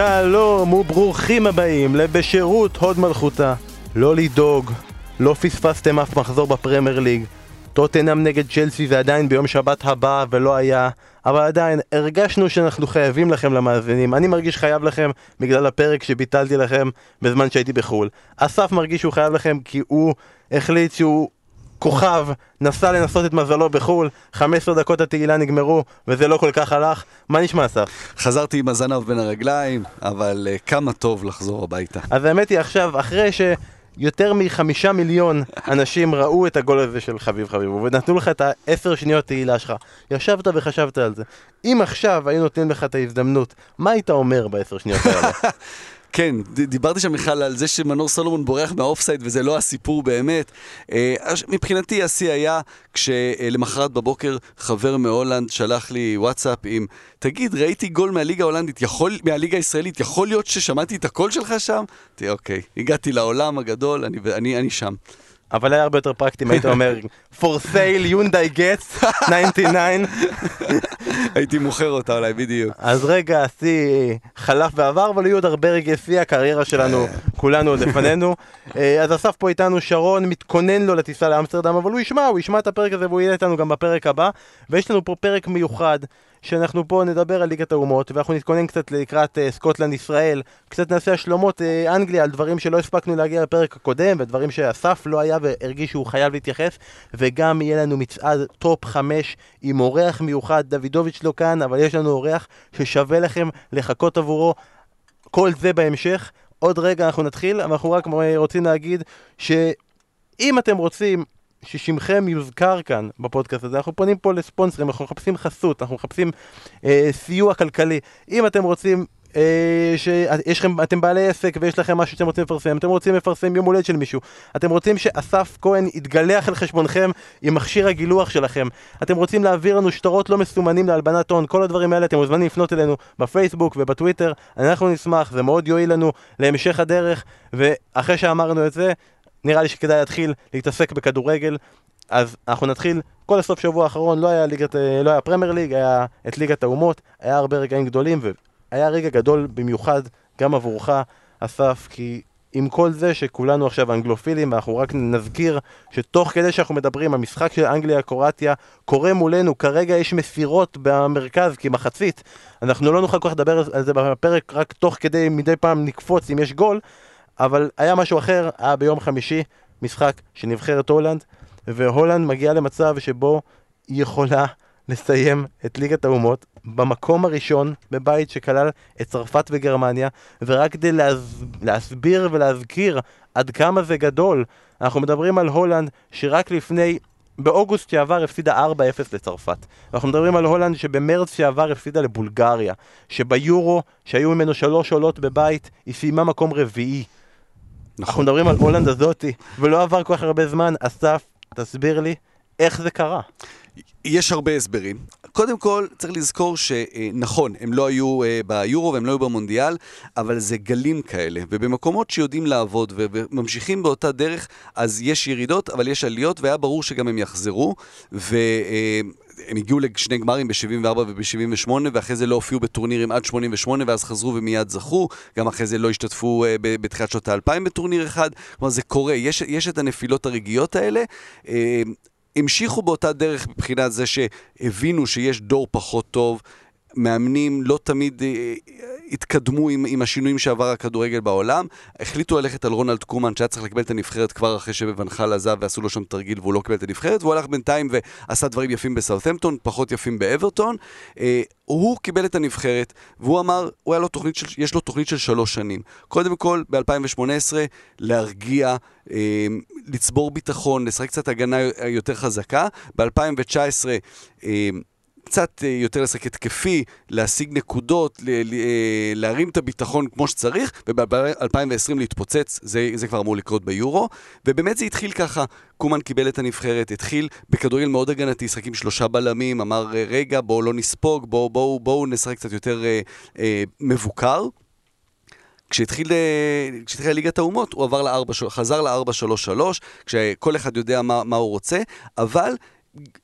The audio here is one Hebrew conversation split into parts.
שלום וברוכים הבאים לבשירות הוד מלכותה. לא לדאוג, לא פספסתם אף מחזור בפרמייר ליג. טוטנאם נגד צ'לסי זה עדיין ביום שבת הבא ולא היה, אבל עדיין הרגשנו שאנחנו חייבים לכם למאזינים. אני מרגיש חייב לכם בגלל הפרק שביטלתי לכם בזמן שהייתי בחו"ל. אסף מרגיש שהוא חייב לכם כי הוא החליט שהוא כוכב, נסע לנסות את מזלו בחו"ל, 15 דקות התהילה נגמרו, וזה לא כל כך הלך. מה נשמע אסף? חזרתי עם הזנב בין הרגליים, אבל uh, כמה טוב לחזור הביתה. אז האמת היא עכשיו, אחרי שיותר מחמישה מיליון אנשים ראו את הגול הזה של חביב חביבו, ונתנו לך את העשר שניות תהילה שלך, ישבת וחשבת על זה. אם עכשיו היו נותנים לך את ההזדמנות, מה היית אומר בעשר שניות האלה? כן, דיברתי שם בכלל על זה שמנור סולומון בורח מהאופסייד וזה לא הסיפור באמת. אה, מבחינתי השיא היה כשלמחרת בבוקר חבר מהולנד שלח לי וואטסאפ עם תגיד, ראיתי גול מהליגה ההולנדית, יכול, מהליגה הישראלית, יכול להיות ששמעתי את הקול שלך שם? תראה, אוקיי, הגעתי לעולם הגדול, אני, אני, אני שם. אבל היה הרבה יותר פרקטי אם היית אומר for sale יונדאי גטס 99 הייתי מוכר אותה אולי בדיוק. אז רגע השיא חלף ועבר אבל יהיו עוד הרבה רגעי שיא הקריירה שלנו כולנו עוד לפנינו. אה, אז אסף פה איתנו שרון מתכונן לו לטיסה לאמסטרדם אבל הוא ישמע הוא ישמע את הפרק הזה והוא יהיה איתנו גם בפרק הבא. ויש לנו פה פרק מיוחד שאנחנו פה נדבר על ליגת האומות, ואנחנו נתכונן קצת לקראת uh, סקוטלנד ישראל, קצת נעשה השלמות uh, אנגליה על דברים שלא הספקנו להגיע לפרק הקודם, ודברים שאסף לא היה והרגיש שהוא חייב להתייחס, וגם יהיה לנו מצעד טופ 5 עם אורח מיוחד, דוידוביץ' לא כאן, אבל יש לנו אורח ששווה לכם לחכות עבורו, כל זה בהמשך. עוד רגע אנחנו נתחיל, אבל אנחנו רק רוצים להגיד שאם אתם רוצים ששמכם יוזכר כאן בפודקאסט הזה. אנחנו פונים פה לספונסרים, אנחנו מחפשים חסות, אנחנו מחפשים אה, סיוע כלכלי. אם אתם רוצים אה, שיש לכם, אתם בעלי עסק ויש לכם משהו שאתם רוצים לפרסם, אתם רוצים לפרסם יום הולד של מישהו, אתם רוצים שאסף כהן יתגלח על חשבונכם עם מכשיר הגילוח שלכם, אתם רוצים להעביר לנו שטרות לא מסומנים להלבנת הון, כל הדברים האלה אתם מוזמנים לפנות אלינו בפייסבוק ובטוויטר, אנחנו נשמח, זה מאוד יועיל לנו להמשך הדרך, ואחרי שאמרנו את זה, נראה לי שכדאי להתחיל להתעסק בכדורגל. אז אנחנו נתחיל, כל הסוף שבוע האחרון לא היה, ליגת, אה, לא היה פרמייר ליג, היה את ליגת האומות, היה הרבה רגעים גדולים, והיה רגע גדול במיוחד גם עבורך, אסף, כי עם כל זה שכולנו עכשיו אנגלופילים, ואנחנו רק נזכיר שתוך כדי שאנחנו מדברים, המשחק של אנגליה-קרואטיה קורה מולנו, כרגע יש מסירות במרכז כמחצית, אנחנו לא נוכל כל כך לדבר על זה בפרק, רק תוך כדי מדי פעם נקפוץ אם יש גול, אבל היה משהו אחר, היה ביום חמישי משחק של נבחרת הולנד, והולנד מגיעה למצב שבו היא יכולה לסיים את ליגת האומות במקום הראשון בבית שכלל את צרפת וגרמניה, ורק כדי להס... להסביר ולהזכיר עד כמה זה גדול, אנחנו מדברים על הולנד שרק לפני באוגוסט שעבר הפסידה 4-0 לצרפת. אנחנו מדברים על הולנד שבמרץ שעבר הפסידה לבולגריה, שביורו, שהיו ממנו שלוש עולות בבית, היא סיימה מקום רביעי. נכון. אנחנו מדברים על הולנד הזאתי, ולא עבר כל כך הרבה זמן. אסף, תסביר לי איך זה קרה. יש הרבה הסברים. קודם כל, צריך לזכור שנכון, הם לא היו אה, ביורו והם לא היו במונדיאל, אבל זה גלים כאלה. ובמקומות שיודעים לעבוד וממשיכים באותה דרך, אז יש ירידות, אבל יש עליות, והיה ברור שגם הם יחזרו. ו... הם הגיעו לשני גמרים ב-74 וב-78, ואחרי זה לא הופיעו בטורנירים עד 88, ואז חזרו ומיד זכו. גם אחרי זה לא השתתפו uh, בתחילת שנות האלפיים בטורניר אחד. כלומר, זה קורה, יש, יש את הנפילות הרגיעות האלה. Uh, המשיכו באותה דרך מבחינת זה שהבינו שיש דור פחות טוב, מאמנים לא תמיד אה, התקדמו עם, עם השינויים שעבר הכדורגל בעולם. החליטו ללכת על רונלד קומן, שהיה צריך לקבל את הנבחרת כבר אחרי שבבנחל עזב ועשו לו שם תרגיל והוא לא קיבל את הנבחרת, והוא הלך בינתיים ועשה דברים יפים בסאות'מפטון, פחות יפים באברטון. אה, הוא קיבל את הנבחרת, והוא אמר, הוא היה לו תוכנית של, יש לו תוכנית של שלוש שנים. קודם כל, ב-2018, להרגיע, אה, לצבור ביטחון, לשחק קצת הגנה יותר חזקה. ב-2019, אה, קצת אה, יותר לשחק התקפי, להשיג נקודות, אה, להרים את הביטחון כמו שצריך, וב-2020 להתפוצץ, זה, זה כבר אמור לקרות ביורו. ובאמת זה התחיל ככה, קומן קיבל את הנבחרת, התחיל בכדורגל מאוד הגנתי, שחק עם שלושה בלמים, אמר רגע, בואו לא נספוג, בואו בוא, בוא נשחק קצת יותר אה, אה, מבוקר. כשהתחיל, כשהתחילה ליגת האומות, הוא עבר ל-4, חזר ל-4-3-3, כשכל אחד יודע מה, מה הוא רוצה, אבל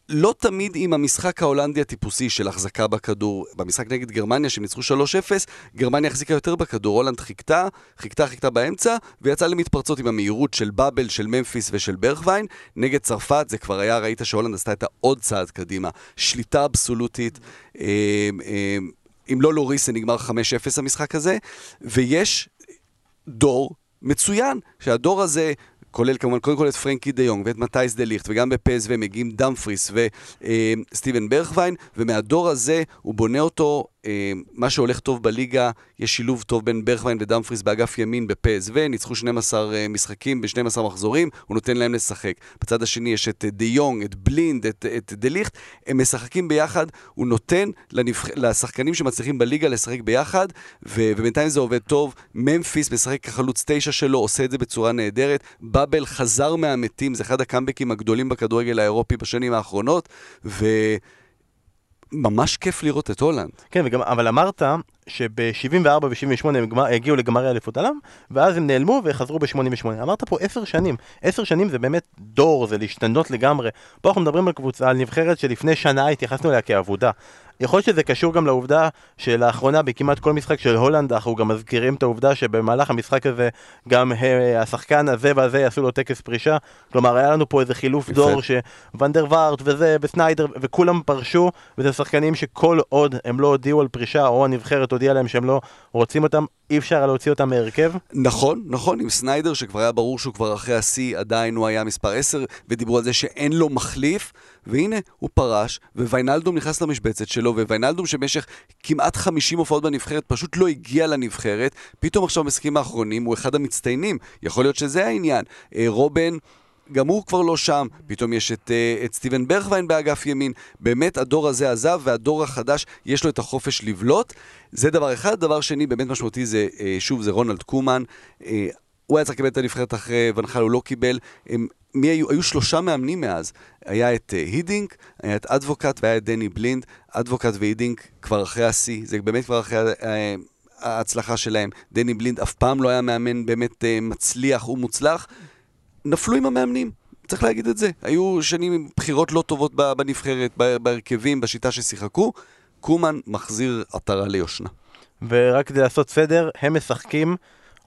לא תמיד עם המשחק ההולנדי הטיפוסי של החזקה בכדור. במשחק נגד גרמניה, שהם ניצחו 3-0, גרמניה החזיקה יותר בכדור. הולנד חיכתה, חיכתה, חיכתה באמצע, ויצאה למתפרצות עם המהירות של באבל, של ממפיס ושל ברכווין. נגד צרפת זה כבר היה, ראית שהולנד עשתה את העוד צעד קדימה. שליטה אבסולוטית. אה, אה, אם לא לוריס זה נגמר 5-0 המשחק הזה, ויש דור מצוין, שהדור הזה כולל כמובן קודם כל את פרנקי דה יונג ואת מתייס דה ליכט, וגם בפ.ס.וו מגיעים דומפריס וסטיבן אה, ברגווין, ומהדור הזה הוא בונה אותו מה שהולך טוב בליגה, יש שילוב טוב בין ברגווין ודומפריס באגף ימין בפ.ס.וו, ניצחו 12 אה, משחקים ב-12 מחזורים, הוא נותן להם לשחק. בצד השני יש את דה יונג, את בלינד, את, את דה ליכט, הם משחקים ביחד, הוא נותן לנבח... לשחקנים שמצליחים בליגה לשחק ביחד, ו... ובינתיים זה עובד טוב. ממפיס משחק כחלוץ תשע שלו, עושה את זה בצורה נהדרת. באבל חזר מהמתים, זה אחד הקאמבקים הגדולים בכדורגל האירופי בשנים האחרונות, ו... ממש כיף לראות את הולנד. כן, וגם, אבל אמרת שב-74 ו-78 הם הגיעו לגמרי אליפות עולם, ואז הם נעלמו וחזרו ב-88. אמרת פה עשר שנים. עשר שנים זה באמת דור, זה להשתנות לגמרי. פה אנחנו מדברים על קבוצה, על נבחרת שלפני שנה התייחסנו אליה כאבודה. יכול להיות שזה קשור גם לעובדה שלאחרונה בכמעט כל משחק של הולנד אנחנו גם מזכירים את העובדה שבמהלך המשחק הזה גם השחקן הזה והזה יעשו לו טקס פרישה. כלומר היה לנו פה איזה חילוף דור שוונדר וארט וזה וסניידר וכולם פרשו וזה שחקנים שכל עוד הם לא הודיעו על פרישה או הנבחרת הודיעה להם שהם לא רוצים אותם אי אפשר להוציא אותם מהרכב? נכון, נכון, עם סניידר שכבר היה ברור שהוא כבר אחרי השיא, עדיין הוא היה מספר 10, ודיברו על זה שאין לו מחליף, והנה, הוא פרש, וויינלדום נכנס למשבצת שלו, וויינלדום שבמשך כמעט 50 הופעות בנבחרת פשוט לא הגיע לנבחרת, פתאום עכשיו במשחקים האחרונים הוא אחד המצטיינים, יכול להיות שזה העניין. אה, רובן... גם הוא כבר לא שם, פתאום יש את, uh, את סטיבן ברכווין באגף ימין. באמת הדור הזה עזב, והדור החדש יש לו את החופש לבלוט. זה דבר אחד. דבר שני, באמת משמעותי זה, uh, שוב, זה רונלד קומן. הוא היה צריך לקבל את הנבחרת אחרי ונחל, הוא לא קיבל. הם, מי היו? היו שלושה מאמנים מאז. היה את uh, הידינק, היה את אדבוקט והיה את דני בלינד. אדבוקט והידינק כבר אחרי השיא, זה באמת כבר אחרי... Uh, ההצלחה שלהם. דני בלינד אף פעם לא היה מאמן באמת uh, מצליח ומוצלח. נפלו עם המאמנים. צריך להגיד את זה. היו שנים עם בחירות לא טובות בנבחרת, בהרכבים, בשיטה ששיחקו. קומן מחזיר עטרה ליושנה. ורק כדי לעשות סדר, הם משחקים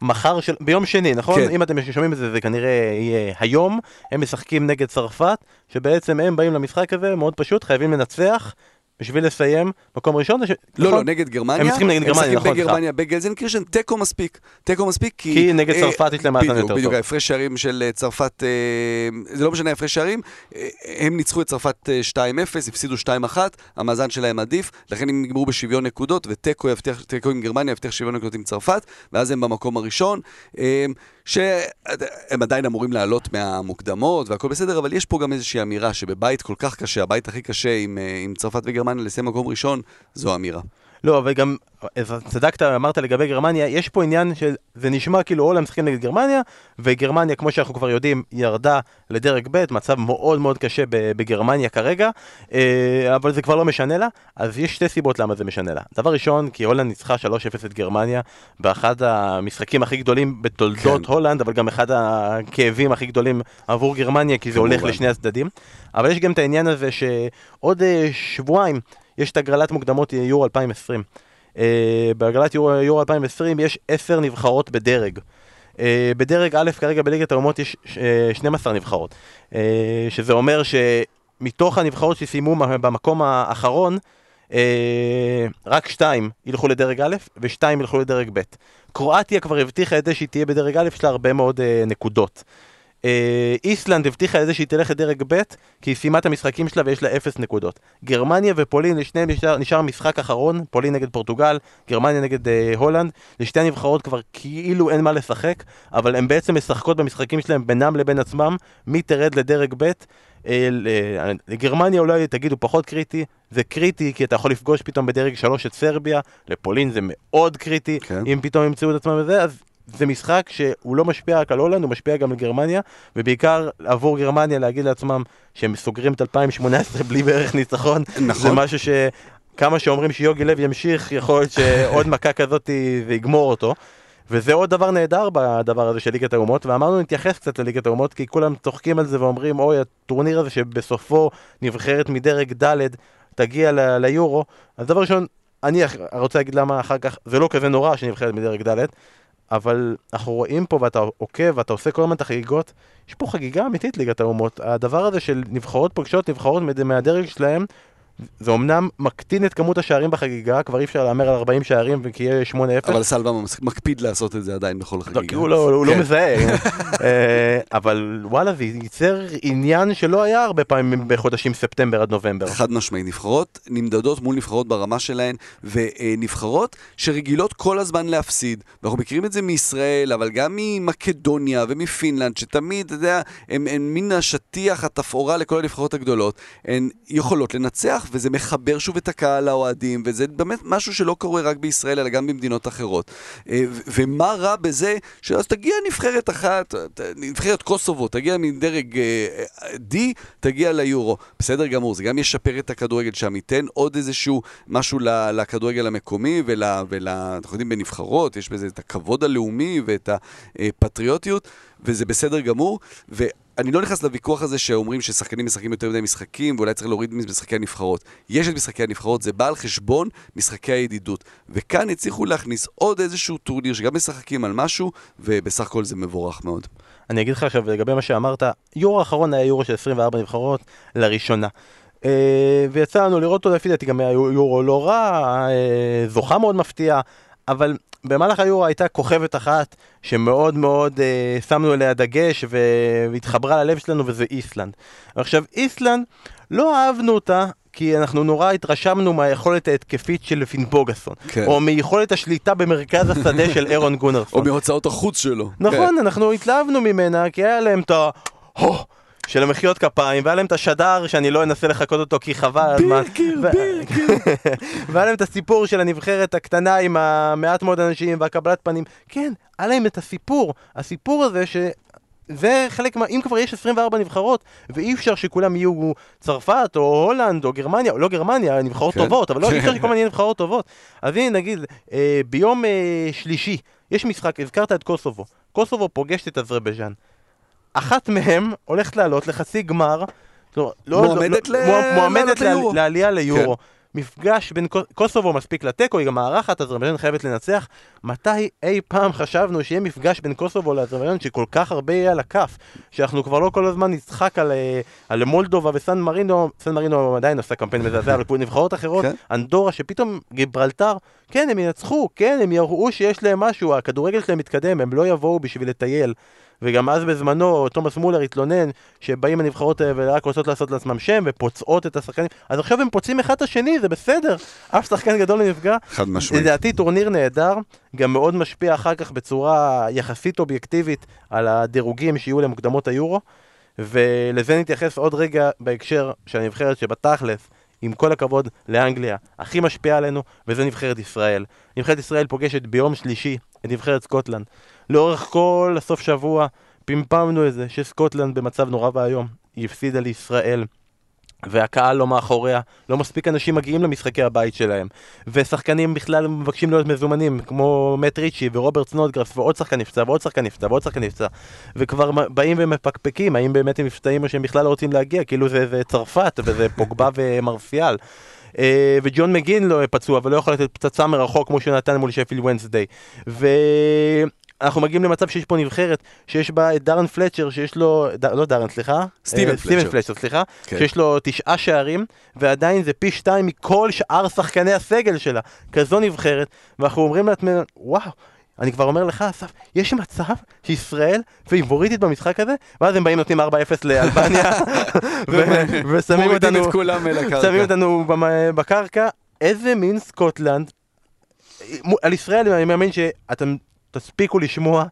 מחר, של... ביום שני, נכון? כן. אם אתם שומעים את זה, זה כנראה יהיה היום. הם משחקים נגד צרפת, שבעצם הם באים למשחק הזה, מאוד פשוט, חייבים לנצח. בשביל לסיים מקום ראשון? ש... לא, נכון? לא, נגד גרמניה. הם משחקים נגד גרמניה, נכון. הם משחקים בגרמניה, בגלזנקירשן, תיקו מספיק. תיקו מספיק כי... כי נגד אה, צרפת יש להם מאזן יותר טוב. בדיוק, ההפרש שערים של אה, צרפת, אה, זה לא משנה ההפרש שערים, אה, הם ניצחו את צרפת 2-0, אה, הפסידו 2-1, המאזן שלהם עדיף, לכן הם נגמרו בשוויון נקודות, ותיקו עם גרמניה יבטיח שוויון נקודות עם צרפת, ואז הם במקום הראשון. אה, שהם עדיין אמורים לעלות מהמוקדמות והכל בסדר, אבל יש פה גם איזושהי אמירה שבבית כל כך קשה, הבית הכי קשה עם, אה, עם צרפת וגרמניה לסיים מקום ראשון, זו אמירה. לא, אבל גם, צדקת, אמרת לגבי גרמניה, יש פה עניין שזה נשמע כאילו הולנד משחקים נגד גרמניה, וגרמניה, כמו שאנחנו כבר יודעים, ירדה לדרג ב', מצב מאוד מאוד קשה בגרמניה כרגע, אה, אבל זה כבר לא משנה לה, אז יש שתי סיבות למה זה משנה לה. דבר ראשון, כי הולנד ניצחה 3-0 את גרמניה, באחד המשחקים הכי גדולים בתולדות כן. הולנד, אבל גם אחד הכאבים הכי גדולים עבור גרמניה, כי זה הולך לשני הצדדים. אבל יש גם את העניין הזה שעוד אה, שבועיים, יש את הגרלת מוקדמות יורו 2020. Uh, בהגרלת יורו, יורו 2020 יש 10 נבחרות בדרג. Uh, בדרג א' כרגע בליגת האומות יש uh, אה, 12 נבחרות. Uh, שזה אומר שמתוך הנבחרות שסיימו במקום האחרון, uh, רק שתיים ילכו לדרג א' ושתיים ילכו לדרג ב'. קרואטיה כבר הבטיחה את זה שהיא תהיה בדרג א', יש לה הרבה מאוד uh, נקודות. אה, איסלנד הבטיחה לזה שהיא תלך לדרג ב', כי היא סיימה את המשחקים שלה ויש לה אפס נקודות. גרמניה ופולין, לשניהם נשאר, נשאר משחק אחרון, פולין נגד פורטוגל, גרמניה נגד אה, הולנד. לשתי הנבחרות כבר כאילו אין מה לשחק, אבל הן בעצם משחקות במשחקים שלהם בינם לבין עצמם, מי תרד לדרג ב'. אה, לגרמניה אולי תגידו פחות קריטי, זה קריטי כי אתה יכול לפגוש פתאום בדרג 3 את סרביה, לפולין זה מאוד קריטי, כן. אם פתאום ימצאו את עצמם וזה, אז זה משחק שהוא לא משפיע רק על הולנד, הוא משפיע גם על גרמניה, ובעיקר עבור גרמניה להגיד לעצמם שהם סוגרים את 2018 בלי בערך ניצחון, נכון. זה משהו ש... כמה שאומרים שיוגי לב ימשיך, יכול להיות שעוד מכה כזאת זה יגמור אותו. וזה עוד דבר נהדר בדבר הזה של ליגת האומות, ואמרנו נתייחס קצת לליגת האומות, כי כולם צוחקים על זה ואומרים, אוי, הטורניר הזה שבסופו נבחרת מדרג ד' תגיע ל- ליורו, אז דבר ראשון, אני רוצה להגיד למה אחר כך, זה לא כזה נורא שנבחרת מדרג ד', אבל אנחנו רואים פה ואתה עוקב ואתה עושה כל הזמן את החגיגות, יש פה חגיגה אמיתית ליגת האומות. הדבר הזה של נבחרות פוגשות נבחרות מהדרג שלהם, זה אמנם מקטין את כמות השערים בחגיגה, כבר אי אפשר להמר על 40 שערים וכי יהיה 8-0. אבל סלווה מקפיד לעשות את זה עדיין בכל לא, חגיגה. כי הוא לא, הוא לא כן. מזהה, אה, אבל וואלה זה ייצר עניין שלא היה הרבה פעמים בחודשים ספטמבר עד נובמבר. חד משמעי, נבחרות נמדדות מול נבחרות ברמה שלהן, ונבחרות שרגילות כל הזמן להפסיד. ואנחנו מכירים את זה מישראל, אבל גם ממקדוניה ומפינלנד, שתמיד, אתה יודע, הן מין השטיח, התפאורה לכל הנבחרות הגדולות. הן יכולות לנצח, וזה מחבר שוב את הקהל לאוהדים, וזה באמת משהו שלא קורה רק בישראל, אלא גם במדינות אחרות. אה, ומה רע בזה, שאז תגיע נבחרת אחת, נבחרת קוסובו, תגיע מדרג אה, D, תגיע ליורו. בסדר גמור, זה גם ישפר את הכדורגל שם, ייתן עוד איזשהו משהו לכדורגל המקומי. ול אנחנו יודעים, בנבחרות, יש בזה את הכבוד הלאומי ואת הפטריוטיות, וזה בסדר גמור. ואני לא נכנס לוויכוח הזה שאומרים ששחקנים משחקים יותר מדי משחקים, ואולי צריך להוריד משחקי הנבחרות. יש את משחקי הנבחרות, זה בא על חשבון משחקי הידידות. וכאן הצליחו להכניס עוד איזשהו טורניר שגם משחקים על משהו, ובסך הכל זה מבורך מאוד. אני אגיד לך עכשיו לגבי מה שאמרת, יורו האחרון היה יורו של 24 נבחרות לראשונה. אה, ויצא לנו לראות אותו לפי דעתי גם היה יורו לא רע, אה, זוכה מאוד מפתיעה, אבל במהלך היורו הייתה כוכבת אחת שמאוד מאוד אה, שמנו אליה דגש והתחברה ללב שלנו וזה איסלנד. עכשיו איסלנד, לא אהבנו אותה כי אנחנו נורא התרשמנו מהיכולת ההתקפית של פינבוגסון, כן. או מיכולת השליטה במרכז השדה של אירון גונרסון. או מהוצאות החוץ שלו. נכון, אנחנו התלהבנו ממנה, כי היה להם את ה... של המחיאות כפיים, והיה להם את השדר שאני לא אנסה לחקות אותו כי חבל. בירקר, ו- בירקר. והיה להם את הסיפור של הנבחרת הקטנה עם המעט מאוד אנשים והקבלת פנים. כן, היה להם את הסיפור. הסיפור הזה ש... זה חלק מה... אם כבר יש 24 נבחרות, ואי אפשר שכולם יהיו צרפת, או הולנד, או גרמניה, או לא גרמניה, נבחרות כן. טובות, אבל לא, אי אפשר כן. שכל הזמן יהיו נבחרות טובות. אז הנה, נגיד, אה, ביום אה, שלישי, יש משחק, הזכרת את קוסובו. קוסובו פוגשת את אזרבייג'אן. אחת מהם הולכת לעלות לחצי גמר, לא, לא, מועמדת לא, ל- מוע- מועמדת ליורו. לעלייה ליורו. מפגש בין קו- קוסובו מספיק לתיקו, היא גם מארחת, אזרבייג'ן חייבת לנצח. מתי אי פעם חשבנו שיהיה מפגש בין קוסובו לאזרבייג'ן שכל כך הרבה יהיה על הכף? שאנחנו כבר לא כל הזמן נצחק על, אה, על מולדובה וסן מרינו, סן מרינו עדיין עושה קמפיין מזעזע, אבל נבחרות אחרות, כן. אנדורה, שפתאום גיברלטר, כן, הם ינצחו, כן, הם יראו שיש להם משהו, הכדורגל שלהם מתקדם, הם לא יבואו בשביל לטייל. וגם אז בזמנו תומאס מולר התלונן שבאים הנבחרות האלה ורק רוצות לעשות לעצמם שם ופוצעות את השחקנים אז עכשיו הם פוצעים אחד את השני, זה בסדר אף שחקן גדול לא נפגע חד משמעית. לדעתי טורניר נהדר, גם מאוד משפיע אחר כך בצורה יחסית אובייקטיבית על הדירוגים שיהיו למוקדמות היורו ולזה נתייחס עוד רגע בהקשר של הנבחרת שבתכלס עם כל הכבוד לאנגליה, הכי משפיעה עלינו, וזה נבחרת ישראל. נבחרת ישראל פוגשת ביום שלישי את נבחרת סקוטלנד. לאורך כל הסוף שבוע פמפמנו את זה שסקוטלנד במצב נורא ואיום. היא הפסידה לישראל. והקהל לא מאחוריה, לא מספיק אנשים מגיעים למשחקי הבית שלהם ושחקנים בכלל מבקשים להיות מזומנים כמו מאט ריצ'י ורוברט סנודגרס ועוד שחקן נפצע ועוד שחקן נפצע ועוד שחקן נפצע וכבר באים ומפקפקים האם באמת הם נפצעים או שהם בכלל לא רוצים להגיע כאילו זה, זה צרפת וזה פוגבה ומרסיאל אה, וג'ון מקגין לא פצוע ולא יכול לתת פצצה מרחוק כמו שהוא נתן מול שפילד וונסדיי ואנחנו מגיעים למצב שיש פה נבחרת שיש בה את דארן פלצ'ר שיש לו, ד... לא דארן סליחה, סטיבן אה, פלצ'ר. פלצ'ר סליחה, כן. שיש לו תשעה שערים ועדיין זה פי שתיים מכל שאר שחקני הסגל שלה, כזו נבחרת ואנחנו אומרים לעצמנו וואו אני כבר אומר לך, אסף, יש מצב שישראל פייבוריטית במשחק הזה, ואז הם באים נותנים 4-0 לאלבניה, ושמים אותנו. שמים אותנו במ- בקרקע, איזה מין סקוטלנד, על ישראל אני מאמין שאתם תספיקו לשמוע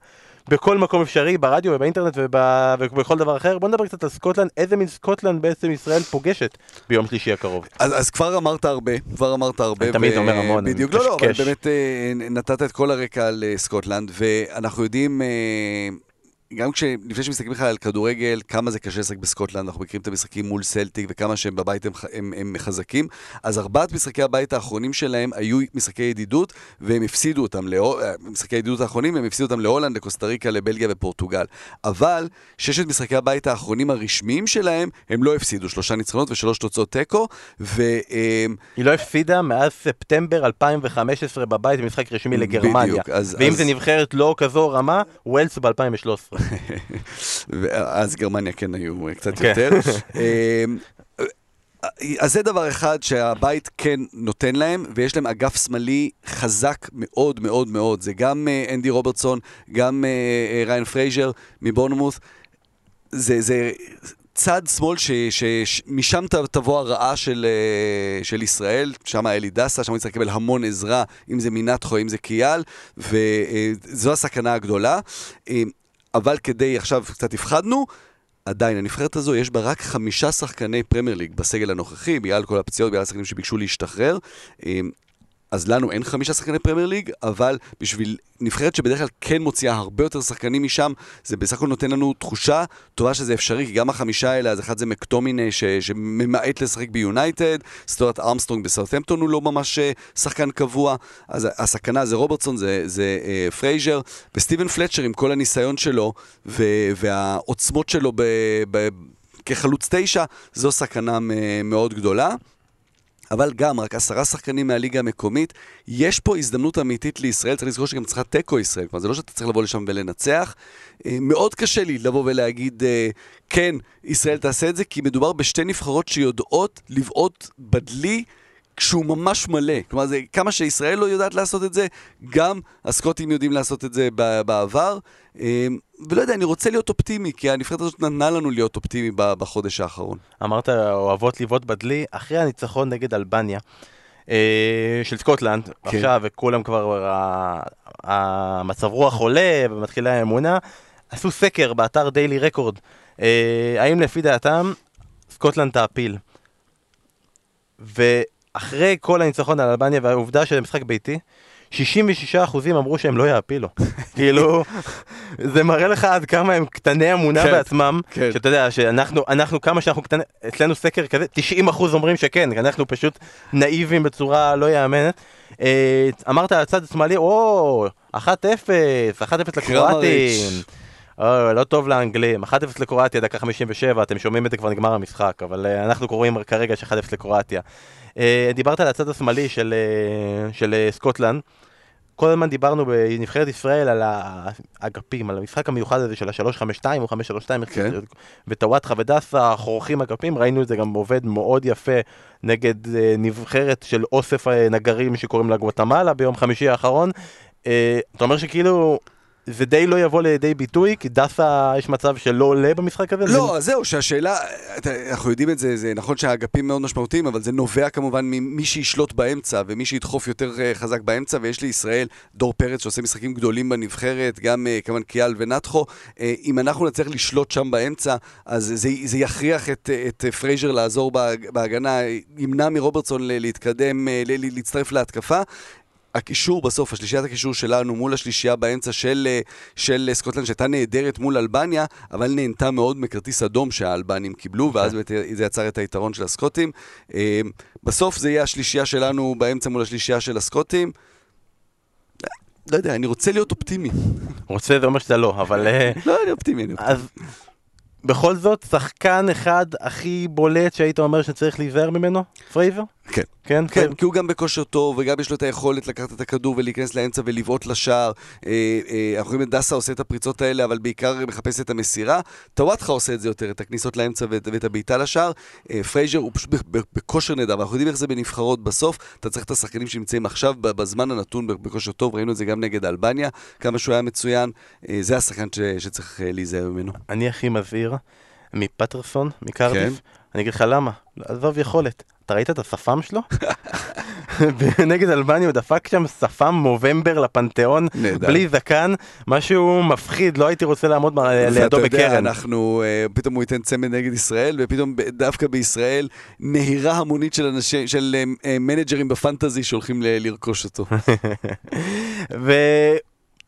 בכל מקום אפשרי, ברדיו ובאינטרנט וב- ובכל דבר אחר. בוא נדבר קצת על סקוטלנד, איזה מין סקוטלנד בעצם ישראל פוגשת ביום שלישי הקרוב. אז, אז כבר אמרת הרבה, כבר אמרת הרבה. אני תמיד אומר המון, אני בדיוק, לא, לא, אבל. באמת אה, נתת את כל הרקע על סקוטלנד, ואנחנו יודעים, אה, גם כש... לפני שמסתכלים בכלל על כדורגל, כמה זה קשה לשחק בסקוטלנד, אנחנו מכירים את המשחקים מול סלטיק וכמה שהם בבית הם, הם, הם חזקים. אז ארבעת משחקי הבית האחרונים שלהם היו משחקי ידידות, והם הפסידו אותם, לא... משחקי הידידות האחרונים, הם הפסידו אותם להולנד, לקוסטה ריקה, לבלגיה ופורטוגל. אבל ששת משחקי הבית האחרונים הרשמיים שלהם, הם לא הפסידו, שלושה ניצחונות ושלוש תוצאות תיקו, ו... היא לא הפסידה מאז ספטמבר 2015 בבית במשחק רשמי לגרמניה. בדיוק, אז... ואם אז... זה נבחרת לא כזו רמה, ווילס ב-2013. אז גרמניה כן היו קצת כן. יותר. אמ, אז זה דבר אחד שהבית כן נותן להם, ויש להם אגף שמאלי חזק מאוד מאוד מאוד. זה גם uh, אנדי רוברטסון, גם אה, ריין פרייזר מבורנמות'. זה, זה צד שמאל שמשם תבוא הרעה של, של ישראל, שם אלי דסה, שם יצטרך לקבל המון עזרה, אם זה מנאתכו, אם זה כיאל, וזו הסכנה הגדולה. אבל כדי, עכשיו קצת הפחדנו, עדיין, הנבחרת הזו, יש בה רק חמישה שחקני פרמייר ליג בסגל הנוכחי, בגלל כל הפציעות, בגלל השחקנים שביקשו להשתחרר. אז לנו אין חמישה שחקני פרמייר ליג, אבל בשביל נבחרת שבדרך כלל כן מוציאה הרבה יותר שחקנים משם, זה בסך הכל נותן לנו תחושה טובה שזה אפשרי, כי גם החמישה האלה, אז אחד זה מקטומיני ש, שממעט לשחק ביונייטד, סטוארט ארמסטרונג בסאות'המפטון הוא לא ממש אה, שחקן קבוע, אז הסכנה זה רוברטסון, זה, זה אה, פרייזר, וסטיבן פלצ'ר עם כל הניסיון שלו ו, והעוצמות שלו ב, ב, כחלוץ תשע, זו סכנה מאוד גדולה. אבל גם, רק עשרה שחקנים מהליגה המקומית, יש פה הזדמנות אמיתית לישראל, צריך לזכור שגם צריכה תיקו ישראל, כלומר זה לא שאתה צריך לבוא לשם ולנצח. אה, מאוד קשה לי לבוא ולהגיד, אה, כן, ישראל תעשה את זה, כי מדובר בשתי נבחרות שיודעות לבעוט בדלי. כשהוא ממש מלא. כלומר, זה, כמה שישראל לא יודעת לעשות את זה, גם הסקוטים יודעים לעשות את זה בעבר. אמ, ולא יודע, אני רוצה להיות אופטימי, כי הנבחרת הזאת נתנה לנו להיות אופטימי בחודש האחרון. אמרת, אוהבות לבעוט בדלי, אחרי הניצחון נגד אלבניה. אה, של סקוטלנד, כן. עכשיו, וכולם כבר, המצב רוח עולה ומתחילה האמונה, עשו סקר באתר דיילי רקורד, אה, האם לפי דעתם סקוטלנד תעפיל. אחרי כל הניצחון על אלבניה והעובדה שזה משחק ביתי, 66% אמרו שהם לא יעפילו. כאילו, זה מראה לך עד כמה הם קטני אמונה כן, בעצמם, כן. שאתה יודע, שאנחנו, אנחנו כמה שאנחנו קטנים, אצלנו סקר כזה, 90% אומרים שכן, אנחנו פשוט נאיבים בצורה לא יאמנת. אה, אמרת על הצד השמאלי, או, 1-0, 1-0 לקרואטים. אוי, לא טוב לאנגלים, 1-0 לקרואטיה, דקה 57, אתם שומעים את זה כבר נגמר המשחק, אבל uh, אנחנו קוראים כרגע ש-1-0 לקרואטיה. Uh, דיברת על הצד השמאלי של, של סקוטלנד. כל הזמן דיברנו בנבחרת ישראל על האגפים, על המשחק המיוחד הזה של ה-352 או 532, כן. וטוואטחה ודסה חורכים אגפים, ראינו את זה גם עובד מאוד יפה נגד נבחרת של אוסף נגרים שקוראים לה גואטמלה ביום חמישי האחרון. אתה אומר שכאילו זה די לא יבוא לידי ביטוי, כי דסה יש מצב שלא עולה במשחק הזה? לא, אז זהו, שהשאלה, אנחנו יודעים את זה, זה נכון שהאגפים מאוד משמעותיים, אבל זה נובע כמובן ממי שישלוט באמצע, ומי שידחוף יותר אה, חזק באמצע, ויש לישראל דור פרץ שעושה משחקים גדולים בנבחרת, גם אה, כמובן כיאל ונאתכו. אה, אם אנחנו נצליח לשלוט שם באמצע, אז זה, זה יכריח את, את פרייזר לעזור בהגנה, ימנע מרוברטסון להתקדם, להצטרף להתקפה. הקישור בסוף, השלישיית הקישור שלנו מול השלישייה באמצע של, אה, של סקוטלנד, שהייתה נהדרת מול אלבניה, אבל נהנתה מאוד מכרטיס אדום שהאלבנים קיבלו, ואז כן. זה יצר את היתרון של הסקוטים. אה, בסוף זה יהיה השלישייה שלנו באמצע מול השלישייה של הסקוטים. לא יודע, אני רוצה להיות אופטימי. רוצה זה אומר שאתה לא, אבל... אה, לא, אני אופטימי, אני אופטימי. אז בכל זאת, שחקן אחד הכי בולט שהיית אומר שצריך להיזהר ממנו? פרייזר? כן. כן? כן, כי הוא גם בכושר טוב, וגם יש לו את היכולת לקחת את הכדור ולהיכנס לאמצע ולבעוט לשער. אה, אה, אנחנו רואים את דסה עושה את הפריצות האלה, אבל בעיקר מחפש את המסירה. טוואטחה עושה את זה יותר, את הכניסות לאמצע ואת, הבעיטה לשער. אה, פרייזר הוא פשוט בכושר נהדר, ואנחנו יודעים איך זה בנבחרות בסוף. אתה צריך את השחקנים שנמצאים עכשיו בזמן הנתון בכושר טוב, ראינו את זה גם נגד אלבניה, כמה שהוא היה מצוין. זה השחקן שצריך להיזהר ממנו. אני הכי מזהיר מפטרסון, מקרדיף. כן. אני אגיד לך למה, עזוב יכולת. אתה ראית את השפם שלו? נגד אלבניה הוא דפק שם שפם מובמבר לפנתיאון, בלי זקן, משהו מפחיד, לא הייתי רוצה לעמוד לידו בקרן. יודע, אנחנו, אה, פתאום הוא ייתן צמד נגד ישראל, ופתאום דווקא בישראל נהירה המונית של אנשים, של אה, אה, מנג'רים בפנטזי שהולכים לרכוש אותו.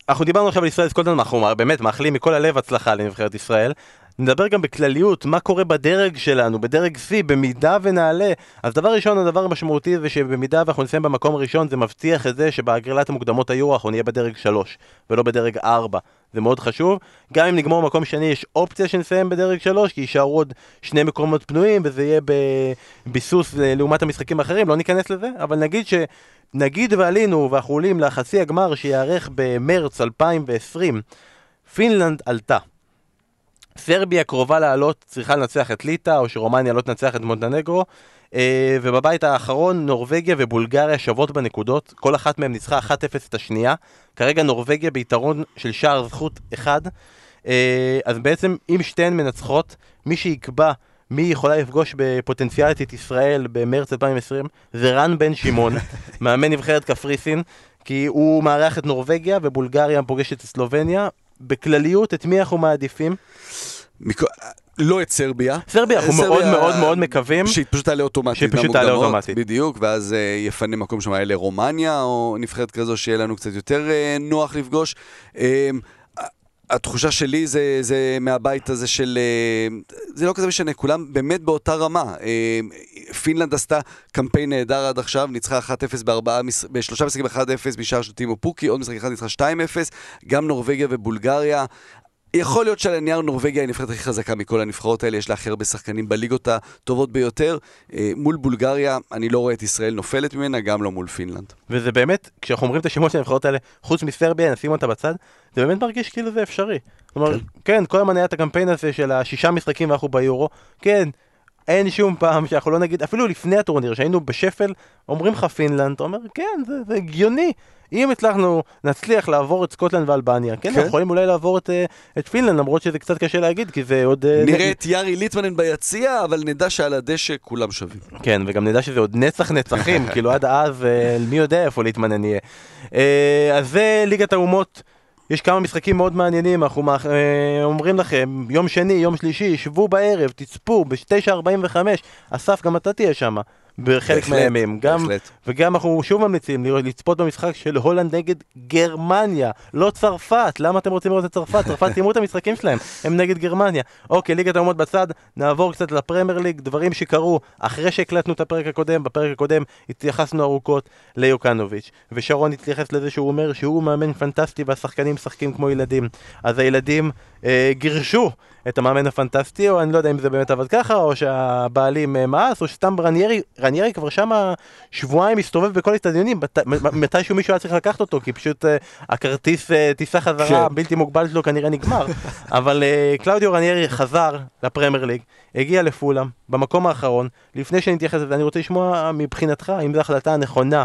אנחנו דיברנו עכשיו על ישראל סקוטלנד, אנחנו באמת מאחלים מכל הלב הצלחה לנבחרת ישראל. נדבר גם בכלליות, מה קורה בדרג שלנו, בדרג C, במידה ונעלה. אז דבר ראשון, הדבר המשמעותי זה שבמידה ואנחנו נסיים במקום הראשון, זה מבטיח את זה שבהגרלת המוקדמות היורו אנחנו נהיה בדרג 3, ולא בדרג 4. זה מאוד חשוב. גם אם נגמור במקום שני, יש אופציה שנסיים בדרג 3, כי יישארו עוד שני מקומות פנויים, וזה יהיה בביסוס לעומת המשחקים האחרים, לא ניכנס לזה, אבל נגיד ש... נגיד ועלינו ואנחנו עולים לחצי הגמר שייארך במרץ 2020, פינלנד עלתה. סרביה קרובה לעלות, צריכה לנצח את ליטא, או שרומניה לא תנצח את מונטנגרו. אה, ובבית האחרון נורבגיה ובולגריה שוות בנקודות, כל אחת מהן ניצחה 1-0 את השנייה. כרגע נורבגיה ביתרון של שער זכות אחד. אה, אז בעצם אם שתיהן מנצחות, מי שיקבע מי יכולה לפגוש בפוטנציאלית את ישראל במרץ 2020 זה רן בן שמעון, מאמן נבחרת קפריסין, כי הוא מארח את נורבגיה ובולגריה פוגשת את סלובניה. בכלליות, את מי אנחנו מעדיפים? מכ... לא את סרביה. סרביה, אנחנו סרביה... מאוד מאוד מאוד מקווים. שהיא פשוט תעלה אוטומטית שהיא פשוט תעלה אוטומטית. בדיוק, ואז uh, יפנה מקום שם לרומניה, או נבחרת כזו שיהיה לנו קצת יותר uh, נוח לפגוש. Uh, התחושה שלי זה, זה מהבית הזה של... זה לא כזה משנה, כולם באמת באותה רמה. פינלנד עשתה קמפיין נהדר עד עכשיו, ניצחה 1-0 בארבעה, בשלושה משחקים 1-0 משער של טימו פוקי, עוד משחק אחד ניצחה 2-0, גם נורבגיה ובולגריה. יכול להיות שעל הנייר נורבגיה היא הנבחרת הכי חזקה מכל הנבחרות האלה, יש לה הכי הרבה שחקנים בליגות הטובות ביותר. אה, מול בולגריה, אני לא רואה את ישראל נופלת ממנה, גם לא מול פינלנד. וזה באמת, כשאנחנו אומרים את השמות של הנבחרות האלה, חוץ מסרביה, נשים אותה בצד, זה באמת מרגיש כאילו זה אפשרי. אומרת, כן, כן כל הזמן היה את הקמפיין הזה של השישה משחקים ואנחנו ביורו, כן, אין שום פעם שאנחנו לא נגיד, אפילו לפני הטורניר, שהיינו בשפל, אומרים לך פינלנד, אתה אומר, כן, זה, זה הגיוני. אם הצלחנו, נצליח לעבור את סקוטלנד ואלבניה, כן, כן. אנחנו יכולים אולי לעבור את, אה, את פינלנד, למרות שזה קצת קשה להגיד, כי זה עוד... אה, נראה את יארי ליטמנן ביציע, אבל נדע שעל הדשא כולם שווים. כן, וגם נדע שזה עוד נצח נצחים, כאילו עד אז, אה, מי יודע איפה ליטמנן יהיה. אז זה ליגת האומות. יש כמה משחקים מאוד מעניינים, אנחנו אומרים לכם, יום שני, יום שלישי, שבו בערב, תצפו, ב-9.45, אסף, גם אתה תהיה שם. בחלק מהימים. גם, וגם אנחנו שוב ממליצים לצפות במשחק של הולנד נגד גרמניה, לא צרפת. למה אתם רוצים לראות את צרפת? צרפת סיימו את המשחקים שלהם, הם נגד גרמניה. אוקיי, ליגת האומות בצד, נעבור קצת לפרמייר ליג, דברים שקרו אחרי שהקלטנו את הפרק הקודם. בפרק הקודם התייחסנו ארוכות ליוקנוביץ', ושרון התייחס לזה שהוא אומר שהוא מאמן פנטסטי והשחקנים משחקים כמו ילדים. אז הילדים גירשו את המאמן הפנטסטי, או אני לא יודע אם זה באמת עבד ככה, או שהבעלים אה, מאס, או שסתם רניירי, רניירי כבר שמה שבועיים מסתובב בכל הסטדיונים, מתישהו מישהו היה צריך לקחת אותו, כי פשוט אה, הכרטיס אה, טיסה חזרה כן. בלתי מוגבל שלו כנראה נגמר. אבל אה, קלאודיו רניירי חזר לפרמייר ליג, הגיע לפולאם, במקום האחרון, לפני שנתייחס לזה, אני רוצה לשמוע מבחינתך, אם זו החלטה הנכונה.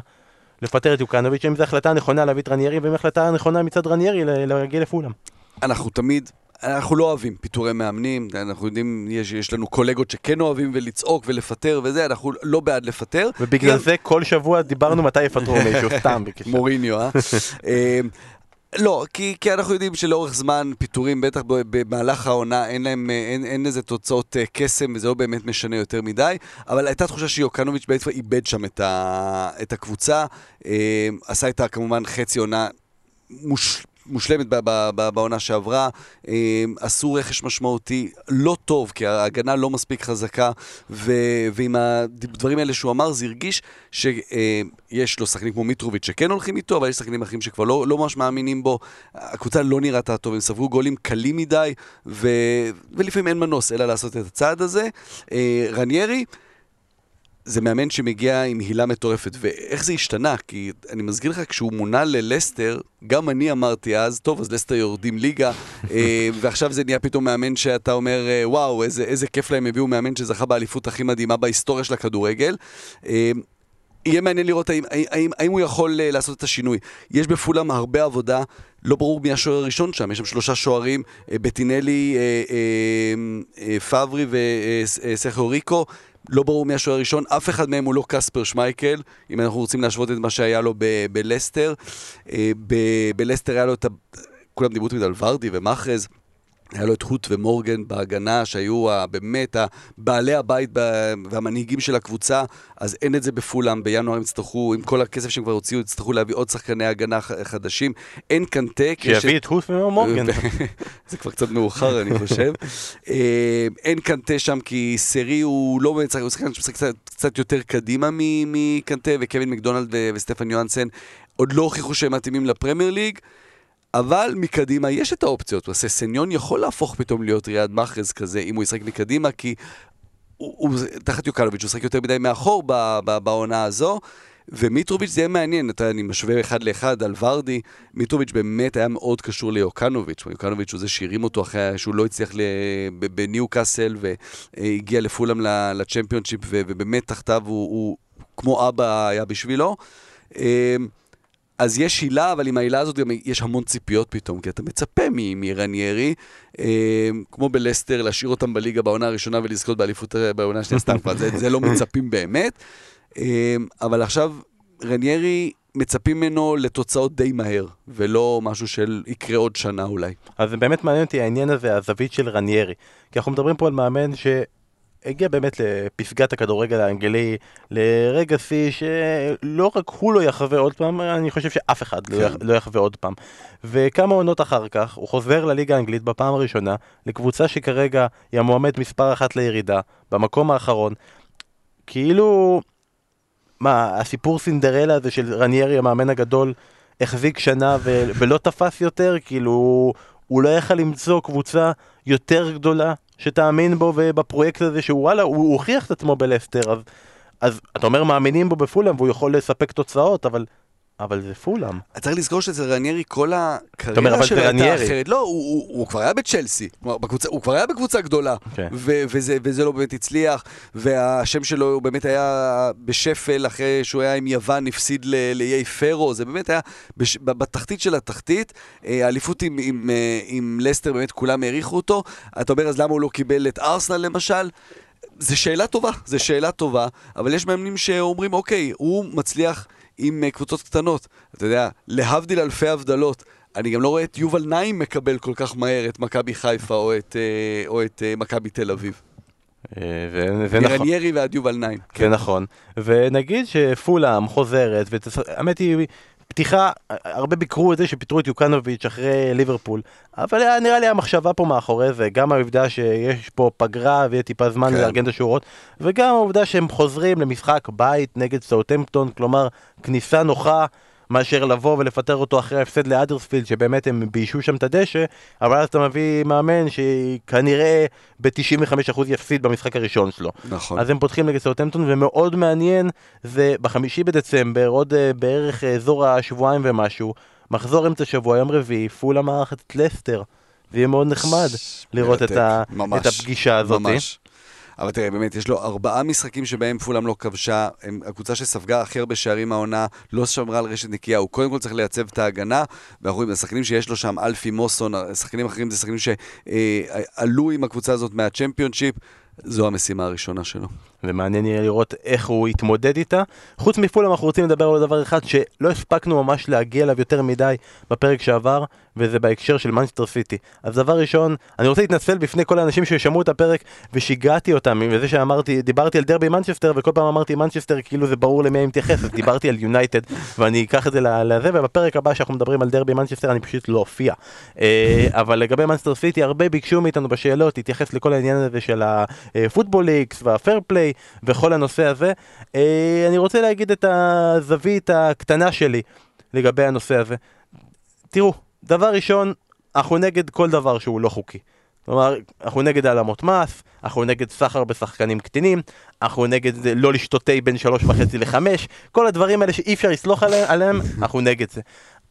לפטר את יוקנוביץ', אם זו החלטה נכונה להביא את רניירי, ואם החלטה נכונה מצד רניירי להגיע לפולאם. אנחנו תמיד אנחנו לא אוהבים פיטורי מאמנים, אנחנו יודעים, יש, יש לנו קולגות שכן אוהבים ולצעוק ולפטר וזה, אנחנו לא בעד לפטר. ובגלל כן. זה כל שבוע דיברנו מתי יפטרו מישהו, סתם בקשר. מוריניו, אה? אמ, לא, כי, כי אנחנו יודעים שלאורך זמן פיטורים, בטח במהלך העונה, אין להם, אין, אין איזה תוצאות אה, קסם וזה לא באמת משנה יותר מדי, אבל הייתה תחושה שיוקנוביץ' בעצם איבד שם את, ה, את הקבוצה, אמ, עשה איתה כמובן חצי עונה מוש, מושלמת בעונה שעברה, אמ, עשו רכש משמעותי לא טוב, כי ההגנה לא מספיק חזקה, ו, ועם הדברים האלה שהוא אמר, זה הרגיש שיש לו שחקנים כמו מיטרוביץ' שכן הולכים איתו, אבל יש שחקנים אחרים שכבר לא, לא ממש מאמינים בו. הקבוצה לא נראתה טוב, הם ספגו גולים קלים מדי, ו, ולפעמים אין מנוס אלא לעשות את הצעד הזה. אה, רניירי, זה מאמן שמגיע עם הילה מטורפת, ואיך זה השתנה? כי אני מזכיר לך, כשהוא מונה ללסטר, גם אני אמרתי אז, טוב, אז לסטר יורדים ליגה, אה, ועכשיו זה נהיה פתאום מאמן שאתה אומר, אה, וואו, איזה, איזה כיף להם הביאו מאמן שזכה באליפות הכי מדהימה בהיסטוריה של הכדורגל. אה, יהיה מעניין לראות האם, האם, האם הוא יכול לעשות את השינוי. יש בפולאם הרבה עבודה, לא ברור מי השוער הראשון שם, יש שם שלושה שוערים, בטינלי, פאברי וסכו ריקו. לא ברור מי השוער הראשון, אף אחד מהם הוא לא קספר שמייקל, אם אנחנו רוצים להשוות את מה שהיה לו בלסטר. אה, בלסטר היה לו את ה... כולם דיברו תמיד על ורדי ומאחז. היה לו את הוט ומורגן בהגנה, שהיו באמת בעלי הבית והמנהיגים של הקבוצה, אז אין את זה בפולאם, בינואר הם יצטרכו, עם כל הכסף שהם כבר הוציאו, יצטרכו להביא עוד שחקני הגנה חדשים. אין קנטה, כי יש שיביא את הוס ומורגן. זה כבר קצת מאוחר, אני חושב. אה, אין קנטה שם, כי סרי הוא לא באמת, הוא שחקן שמשחק קצת, יותר קדימה מקנטה, וקווין מקדונלד וסטפן יוהנסן עוד לא הוכיחו שהם מתאימים לפרמייר ליג. אבל מקדימה יש את האופציות, סניון יכול להפוך פתאום להיות ריאד מאחרז כזה, אם הוא ישחק מקדימה, כי הוא, הוא תחת יוקלוביץ', הוא ישחק יותר מדי מאחור בעונה הזו, ומיטרוביץ' זה יהיה מעניין, אתה, אני משווה אחד לאחד על ורדי, מיטרוביץ' באמת היה מאוד קשור ליוקנוביץ', יוקנוביץ' הוא זה שהרים אותו אחרי שהוא לא הצליח בניו קאסל והגיע לפולאם לצ'מפיונשיפ, ובאמת תחתיו הוא, הוא כמו אבא היה בשבילו. אז יש הילה, אבל עם ההילה הזאת גם יש המון ציפיות פתאום, כי אתה מצפה מרניירי, אה, כמו בלסטר, להשאיר אותם בליגה בעונה הראשונה ולזכות באליפות אה, בעונה השנייה, סתם כבר, זה, זה לא מצפים באמת. אה, אבל עכשיו רניירי, מצפים ממנו לתוצאות די מהר, ולא משהו של יקרה עוד שנה אולי. אז באמת מעניין אותי העניין הזה, הזווית של רניירי. כי אנחנו מדברים פה על מאמן שהגיע באמת לפסגת הכדורגל האנגלי, לרגע שיא שלא רק הוא לא יחווה עוד פעם, אני חושב שאף אחד לא, כן. לא יחווה עוד פעם. וכמה עונות אחר כך, הוא חוזר לליגה האנגלית בפעם הראשונה, לקבוצה שכרגע היא המועמד מספר אחת לירידה, במקום האחרון. כאילו, מה, הסיפור סינדרלה הזה של רניירי, המאמן הגדול, החזיק שנה ו- ולא תפס יותר, כאילו, הוא לא יכל למצוא קבוצה יותר גדולה שתאמין בו ובפרויקט הזה, שוואלה, הוא, הוא הוכיח את עצמו בלסטר, אז, אז אתה אומר מאמינים בו בפולאם והוא יכול לספק תוצאות, אבל, אבל זה פולאם. צריך לזכור שאצל רניירי כל הקריירה שלו הייתה. אחרת. לא, הוא, הוא, הוא כבר היה בצ'לסי, בקבוצה, הוא כבר היה בקבוצה גדולה, כן. ו- וזה, וזה לא באמת הצליח, והשם שלו הוא באמת היה בשפל אחרי שהוא היה עם יוון, הפסיד ל- לאיי פרו, זה באמת היה בש- בתחתית של התחתית. אה, האליפות עם, עם, אה, עם לסטר, באמת כולם העריכו אותו. אתה אומר, אז למה הוא לא קיבל את ארסנל למשל? זו שאלה טובה, זו שאלה טובה, אבל יש מאמנים שאומרים, אוקיי, הוא מצליח עם אה, קבוצות קטנות. אתה יודע, להבדיל אלפי הבדלות, אני גם לא רואה את יובל נעים מקבל כל כך מהר את מכבי חיפה או את, אה, או את אה, מכבי תל אביב. מרניירי ועד יובל נעים. זה נכון. ונגיד שפולאם חוזרת, והאמת היא, פתיחה, הרבה ביקרו את זה שפיטרו את יוקנוביץ' אחרי ליברפול, אבל היה- נראה לי המחשבה פה מאחורי זה, גם העובדה שיש פה פגרה ויהיה טיפה זמן כן. לארגן את השורות, וגם העובדה שהם חוזרים למשחק בית נגד סאוטמפטון, כלומר, כניסה נוחה. מאשר לבוא ולפטר אותו אחרי ההפסד לאדרספילד, שבאמת הם ביישו שם את הדשא, אבל אז אתה מביא מאמן שכנראה ב-95% יפסיד במשחק הראשון שלו. נכון. אז הם פותחים נגד סאוטהמפטון, ומאוד מעניין, זה בחמישי בדצמבר, עוד uh, בערך uh, אזור השבועיים ומשהו, מחזור אמצע שבוע, יום רביעי, פולה מארחת את לסטר. זה יהיה מאוד נחמד לראות את, ה, את הפגישה הזאת. ממש. אבל תראה, באמת, יש לו ארבעה משחקים שבהם פולאם לא כבשה, הם הקבוצה שספגה הכי הרבה שערים העונה, לא שמרה על רשת נקייה, הוא קודם כל צריך לייצב את ההגנה, ואנחנו רואים, השחקנים שיש לו שם, אלפי מוסון, שחקנים אחרים זה שחקנים שעלו עם הקבוצה הזאת מהצ'מפיונשיפ, זו המשימה הראשונה שלו. ומעניין יהיה לראות איך הוא יתמודד איתה. חוץ מפולאם אנחנו רוצים לדבר על דבר אחד שלא הספקנו ממש להגיע אליו יותר מדי בפרק שעבר, וזה בהקשר של מנצ'סטר סיטי. אז דבר ראשון, אני רוצה להתנצל בפני כל האנשים ששמעו את הפרק ושיגעתי אותם, וזה שאמרתי, דיברתי על דרבי מנצ'סטר, וכל פעם אמרתי מנצ'סטר כאילו זה ברור למי אני מתייחס, אז דיברתי על יונייטד, ואני אקח את זה לזה, ובפרק הבא שאנחנו מדברים על דרבי מנצ'סטר אני פשוט לא אופיע. אה, אבל לגבי מנצ'סטר סיטי, הרבה ביקשו מאיתנו בשאלות להתייחס לכל העניין הזה של הפוטבול ליקס והפייר פליי וכל הנושא הזה. אה, אני רוצה להגיד את הזווית הקטנה שלי לגבי הנושא הזה. תראו, דבר ראשון, אנחנו נגד כל דבר שהוא לא חוקי. כלומר, אנחנו נגד העלמות מס, אנחנו נגד סחר בשחקנים קטינים, אנחנו נגד לא לשתות תה בין שלוש וחצי לחמש, כל הדברים האלה שאי אפשר לסלוח עליהם אנחנו נגד זה.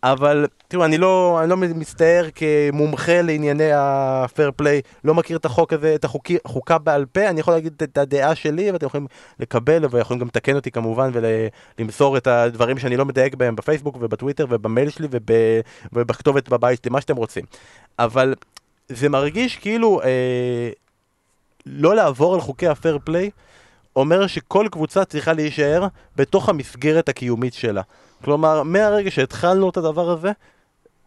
אבל תראו, אני לא, אני לא מצטייר כמומחה לענייני הפייר פליי, לא מכיר את החוק הזה, את החוקי, החוקה בעל פה, אני יכול להגיד את הדעה שלי, ואתם יכולים לקבל, ויכולים גם לתקן אותי כמובן, ולמסור את הדברים שאני לא מדייק בהם בפייסבוק ובטוויטר ובמייל שלי וב, ובכתובת בבית שלי, מה שאתם רוצים. אבל זה מרגיש כאילו אה, לא לעבור על חוקי הפייר פליי, אומר שכל קבוצה צריכה להישאר בתוך המסגרת הקיומית שלה. כלומר, מהרגע שהתחלנו את הדבר הזה,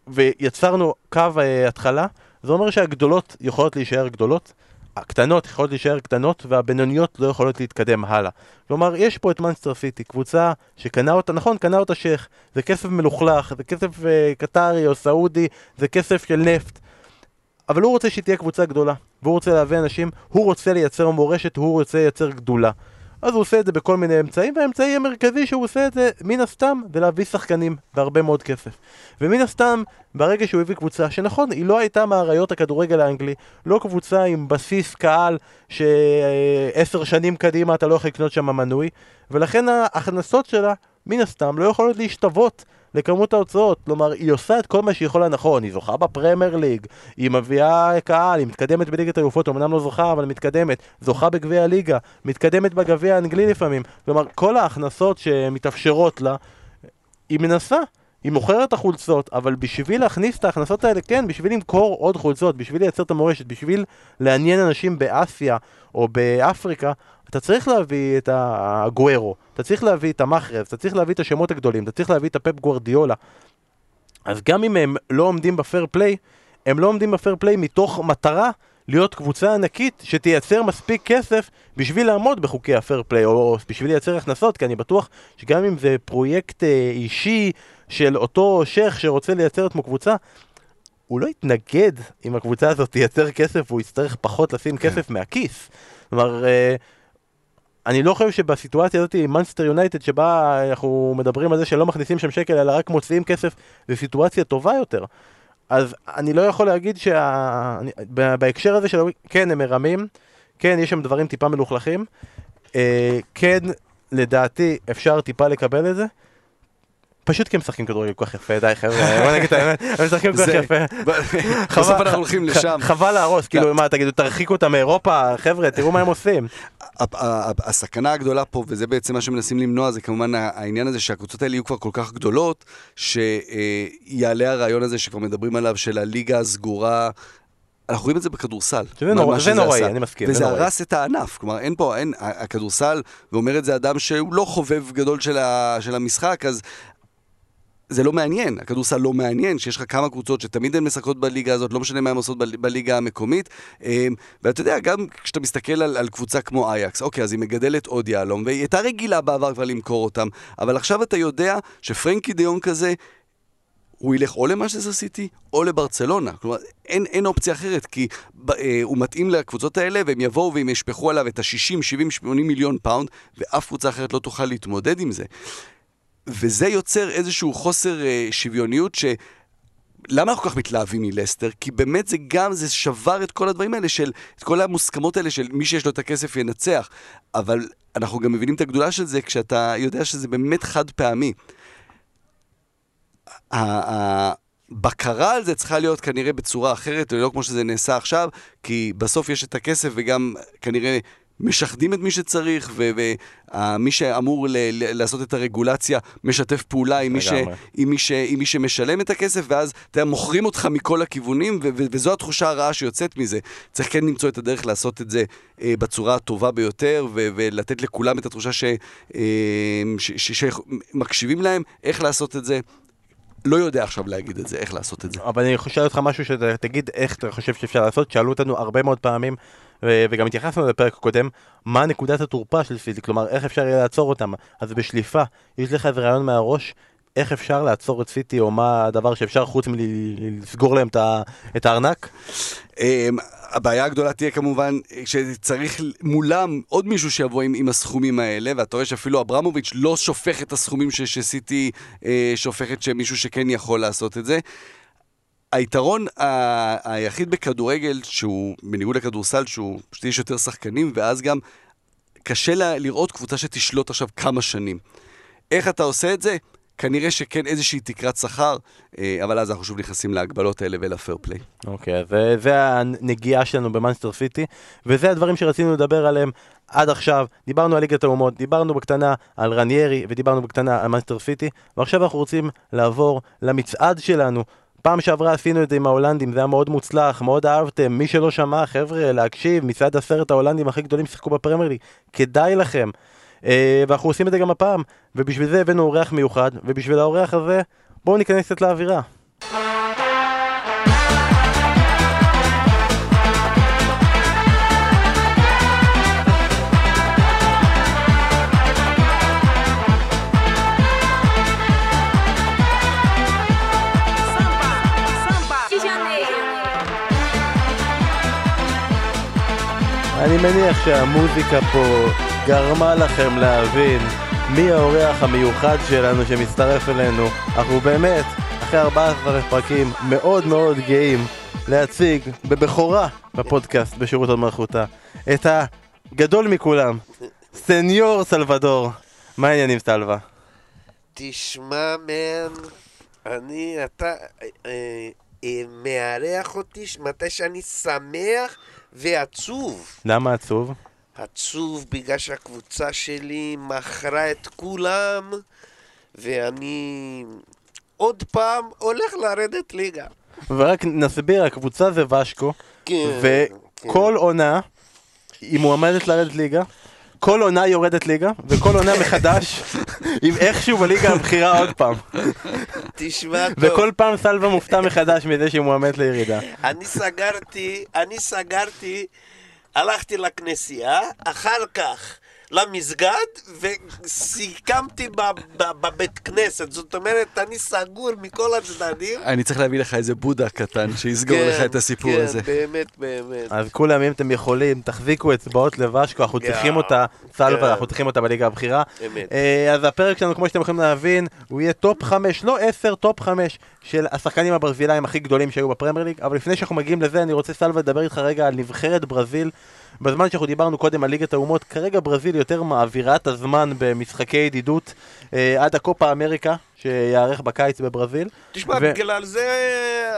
ויצרנו קו uh, התחלה, זה אומר שהגדולות יכולות להישאר גדולות, הקטנות יכולות להישאר קטנות, והבינוניות לא יכולות להתקדם הלאה. כלומר, יש פה את מנסטר סיטי, קבוצה שקנה אותה, נכון, קנה אותה שייח, זה כסף מלוכלך, זה כסף uh, קטרי או סעודי, זה כסף של נפט. אבל הוא רוצה שהיא תהיה קבוצה גדולה, והוא רוצה להביא אנשים, הוא רוצה לייצר מורשת, הוא רוצה לייצר גדולה. אז הוא עושה את זה בכל מיני אמצעים, והאמצעי המרכזי שהוא עושה את זה, מן הסתם, זה להביא שחקנים בהרבה מאוד כסף. ומן הסתם, ברגע שהוא הביא קבוצה, שנכון, היא לא הייתה מאריות הכדורגל האנגלי, לא קבוצה עם בסיס קהל שעשר שנים קדימה אתה לא יכול לקנות שם מנוי, ולכן ההכנסות שלה, מן הסתם, לא יכולות להשתוות לכמות ההוצאות, כלומר היא עושה את כל מה שהיא יכולה נכון, היא זוכה בפרמייר ליג, היא מביאה קהל, היא מתקדמת בליגת היופות, אמנם לא זוכה אבל מתקדמת, זוכה בגביע הליגה, מתקדמת בגביע האנגלי לפעמים, כלומר כל ההכנסות שמתאפשרות לה, היא מנסה, היא מוכרת את החולצות, אבל בשביל להכניס את ההכנסות האלה, כן, בשביל למכור עוד חולצות, בשביל לייצר את המורשת, בשביל לעניין אנשים באסיה או באפריקה, אתה צריך להביא את הגוארו, אתה צריך להביא את המחרב, אתה צריך להביא את השמות הגדולים, אתה צריך להביא את הפפ גוורדיולה. אז גם אם הם לא עומדים בפייר פליי, הם לא עומדים בפייר פליי מתוך מטרה להיות קבוצה ענקית שתייצר מספיק כסף בשביל לעמוד בחוקי הפייר פליי, או בשביל לייצר הכנסות, כי אני בטוח שגם אם זה פרויקט אה, אישי של אותו שייח שרוצה לייצר עצמו קבוצה, הוא לא יתנגד אם הקבוצה הזאת תייצר כסף והוא יצטרך פחות לשים כן. כסף מהכיס. כלומר, אה, אני לא חושב שבסיטואציה הזאת עם מנצ'סטר יונייטד שבה אנחנו מדברים על זה שלא מכניסים שם שקל אלא רק מוציאים כסף, זו סיטואציה טובה יותר. אז אני לא יכול להגיד שבהקשר הזה של... כן, הם מרמים, כן, יש שם דברים טיפה מלוכלכים, אה, כן, לדעתי אפשר טיפה לקבל את זה. פשוט כי הם משחקים כדורגל כל כך יפה, די חבר'ה, בוא נגיד את האמת, הם משחקים כל כך יפה. בסוף אנחנו הולכים לשם. חבל להרוס, כאילו מה תגידו, תרחיקו אותם מאירופה, חבר'ה, תראו מה הם עושים. הסכנה הגדולה פה, וזה בעצם מה שמנסים למנוע, זה כמובן העניין הזה שהקבוצות האלה יהיו כבר כל כך גדולות, שיעלה הרעיון הזה שכבר מדברים עליו, של הליגה הסגורה. אנחנו רואים את זה בכדורסל. זה נוראי, אני מסכים. וזה הרס את הענף. כלומר, אין פה, אין, הכדורסל, ואומר את זה אדם שהוא לא חובב גדול של, ה, של המשחק, אז זה לא מעניין, הכדורסל לא מעניין, שיש לך כמה קבוצות שתמיד הן משחקות בליגה הזאת, לא משנה מה הן עושות בליגה המקומית. אמ, ואתה יודע, גם כשאתה מסתכל על, על קבוצה כמו אייקס, אוקיי, אז היא מגדלת עוד יהלום, והיא הייתה רגילה בעבר כבר למכור אותם, אבל עכשיו אתה יודע שפרנקי דה יונג הזה, הוא ילך או למנצ'סטר סיטי או לברצלונה. כלומר, אין, אין אופציה אחרת, כי אה, הוא מתאים לקבוצות האלה, והם יבואו והם ישפכו עליו את ה-60, 70, 80 מיליון פאונד, ואף קבוצה אחרת לא תוכל להתמודד עם זה. וזה יוצר איזשהו חוסר אה, שוויוניות ש... למה אנחנו כל כך מתלהבים מלסטר? כי באמת זה גם, זה שבר את כל הדברים האלה של, את כל המוסכמות האלה של מי שיש לו את הכסף ינצח. אבל אנחנו גם מבינים את הגדולה של זה כשאתה יודע שזה באמת חד פעמי. הבקרה על זה צריכה להיות כנראה בצורה אחרת, ולא כמו שזה נעשה עכשיו, כי בסוף יש את הכסף וגם כנראה משחדים את מי שצריך, ומי שאמור ל- ל- לעשות את הרגולציה משתף פעולה עם מי, ש- עם, מי ש- עם מי שמשלם את הכסף, ואז אתה יודע, מוכרים אותך מכל הכיוונים, וזו התחושה הרעה שיוצאת מזה. צריך כן למצוא את הדרך לעשות את זה אה, בצורה הטובה ביותר, ו- ולתת לכולם את התחושה שמקשיבים ש- ש- להם, איך לעשות את זה. לא יודע עכשיו להגיד את זה, איך לעשות את זה. אבל אני חושב אותך משהו שתגיד איך אתה חושב שאפשר לעשות, שאלו אותנו הרבה מאוד פעמים וגם התייחסנו לפרק הקודם, מה נקודת התורפה של פיזיק, כלומר איך אפשר יהיה לעצור אותם. אז בשליפה, יש לך איזה רעיון מהראש, איך אפשר לעצור את סיטי, או מה הדבר שאפשר חוץ מלסגור להם את הארנק? אמ, הבעיה הגדולה תהיה כמובן שצריך מולם עוד מישהו שיבוא עם, עם הסכומים האלה, ואתה רואה שאפילו אברמוביץ' לא שופך את הסכומים שסיטי אה, שופכת, שמישהו שכן יכול לעשות את זה. היתרון ה- היחיד בכדורגל, שהוא בניגוד לכדורסל, שהוא פשוט יש יותר שחקנים, ואז גם קשה לה, לראות קבוצה שתשלוט עכשיו כמה שנים. איך אתה עושה את זה? כנראה שכן איזושהי תקרת שכר, אה, אבל אז אנחנו שוב נכנסים להגבלות האלה ולפייר פליי. אוקיי, וזה הנגיעה שלנו במאנסטר סיטי, וזה הדברים שרצינו לדבר עליהם עד עכשיו. דיברנו על ליגת האומות, דיברנו בקטנה על רניירי, ודיברנו בקטנה על מאנסטר סיטי, ועכשיו אנחנו רוצים לעבור למצעד שלנו. פעם שעברה עשינו את זה עם ההולנדים, זה היה מאוד מוצלח, מאוד אהבתם. מי שלא שמע, חבר'ה, להקשיב, מצעד עשרת ההולנדים הכי גדולים ששיחקו בפרמייר ליג, כדאי לכם. Uh, ואנחנו עושים את זה גם הפעם, ובשביל זה הבאנו אורח מיוחד, ובשביל האורח הזה, בואו ניכנס קצת לאווירה. אני מניח שהמוזיקה פה גרמה לכם להבין מי האורח המיוחד שלנו שמצטרף אלינו. אנחנו באמת, אחרי 14 פרקים, מאוד מאוד גאים להציג בבכורה בפודקאסט בשירות עוד מלכותה את הגדול מכולם, סניור סלבדור. מה העניינים סלווה? תשמע, מן, אני, אתה אה, אה, מארח אותי מתי שאני שמח ועצוב. למה עצוב? עצוב בגלל שהקבוצה שלי מכרה את כולם, ואני עוד פעם הולך לרדת ליגה. ורק נסביר, הקבוצה זה ושקו, כן, וכל עונה היא מועמדת לרדת ליגה. כל עונה יורדת ליגה, וכל עונה מחדש, עם איכשהו בליגה הבכירה עוד פעם. תשמע טוב, וכל פעם סלווה מופתע מחדש מזה שהיא מועמדת לירידה. אני סגרתי, אני סגרתי, הלכתי לכנסייה, אחר כך למסגד, וסיכמתי בבית כנסת. זאת אומרת, אני סגור מכל הצדדים. אני צריך להביא לך איזה בודה קטן שיסגור כן, לך את הסיפור כן, הזה. באמת, באמת. אז כולם, אם אתם יכולים, תחזיקו אצבעות לוואסקו, אנחנו כן, צריכים אותה, סלווה, כן. אנחנו צריכים אותה בליגה הבכירה. אמת. אה, אז הפרק שלנו, כמו שאתם יכולים להבין, הוא יהיה טופ 5, לא 10, טופ 5 של השחקנים הברזילאים הכי גדולים שהיו בפרמייר ליג. אבל לפני שאנחנו מגיעים לזה, אני רוצה סלווה לדבר איתך רגע על נבחרת ברזיל. בזמן שאנחנו דיברנו קודם על ליגת האומות, כרגע ברזיל יותר מעבירה את הזמן במשחקי ידידות אה, עד הקופה אמריקה, שיערך בקיץ בברזיל. תשמע, ו- בגלל זה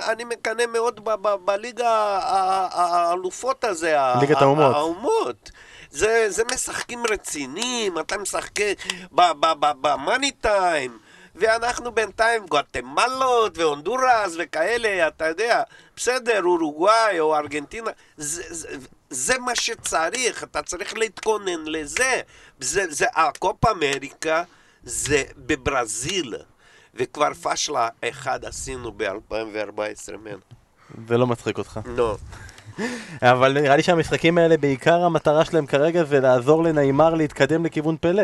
אני מקנא מאוד בליגה האלופות הזה. ליגת האומות. האומות. זה, זה משחקים רציניים, אתה משחק במאני טיים, ואנחנו בינתיים גואטמלות והונדורס וכאלה, אתה יודע, בסדר, אורוגוואי או ארגנטינה, זה, זה, זה מה שצריך, אתה צריך להתכונן לזה. זה, זה, הקופה אמריקה זה בברזיל. וכבר פשלה אחד עשינו ב-2014, מן. זה לא מצחיק אותך. נו. אבל נראה לי שהמשחקים האלה, בעיקר המטרה שלהם כרגע זה לעזור לנעימר להתקדם לכיוון פלא.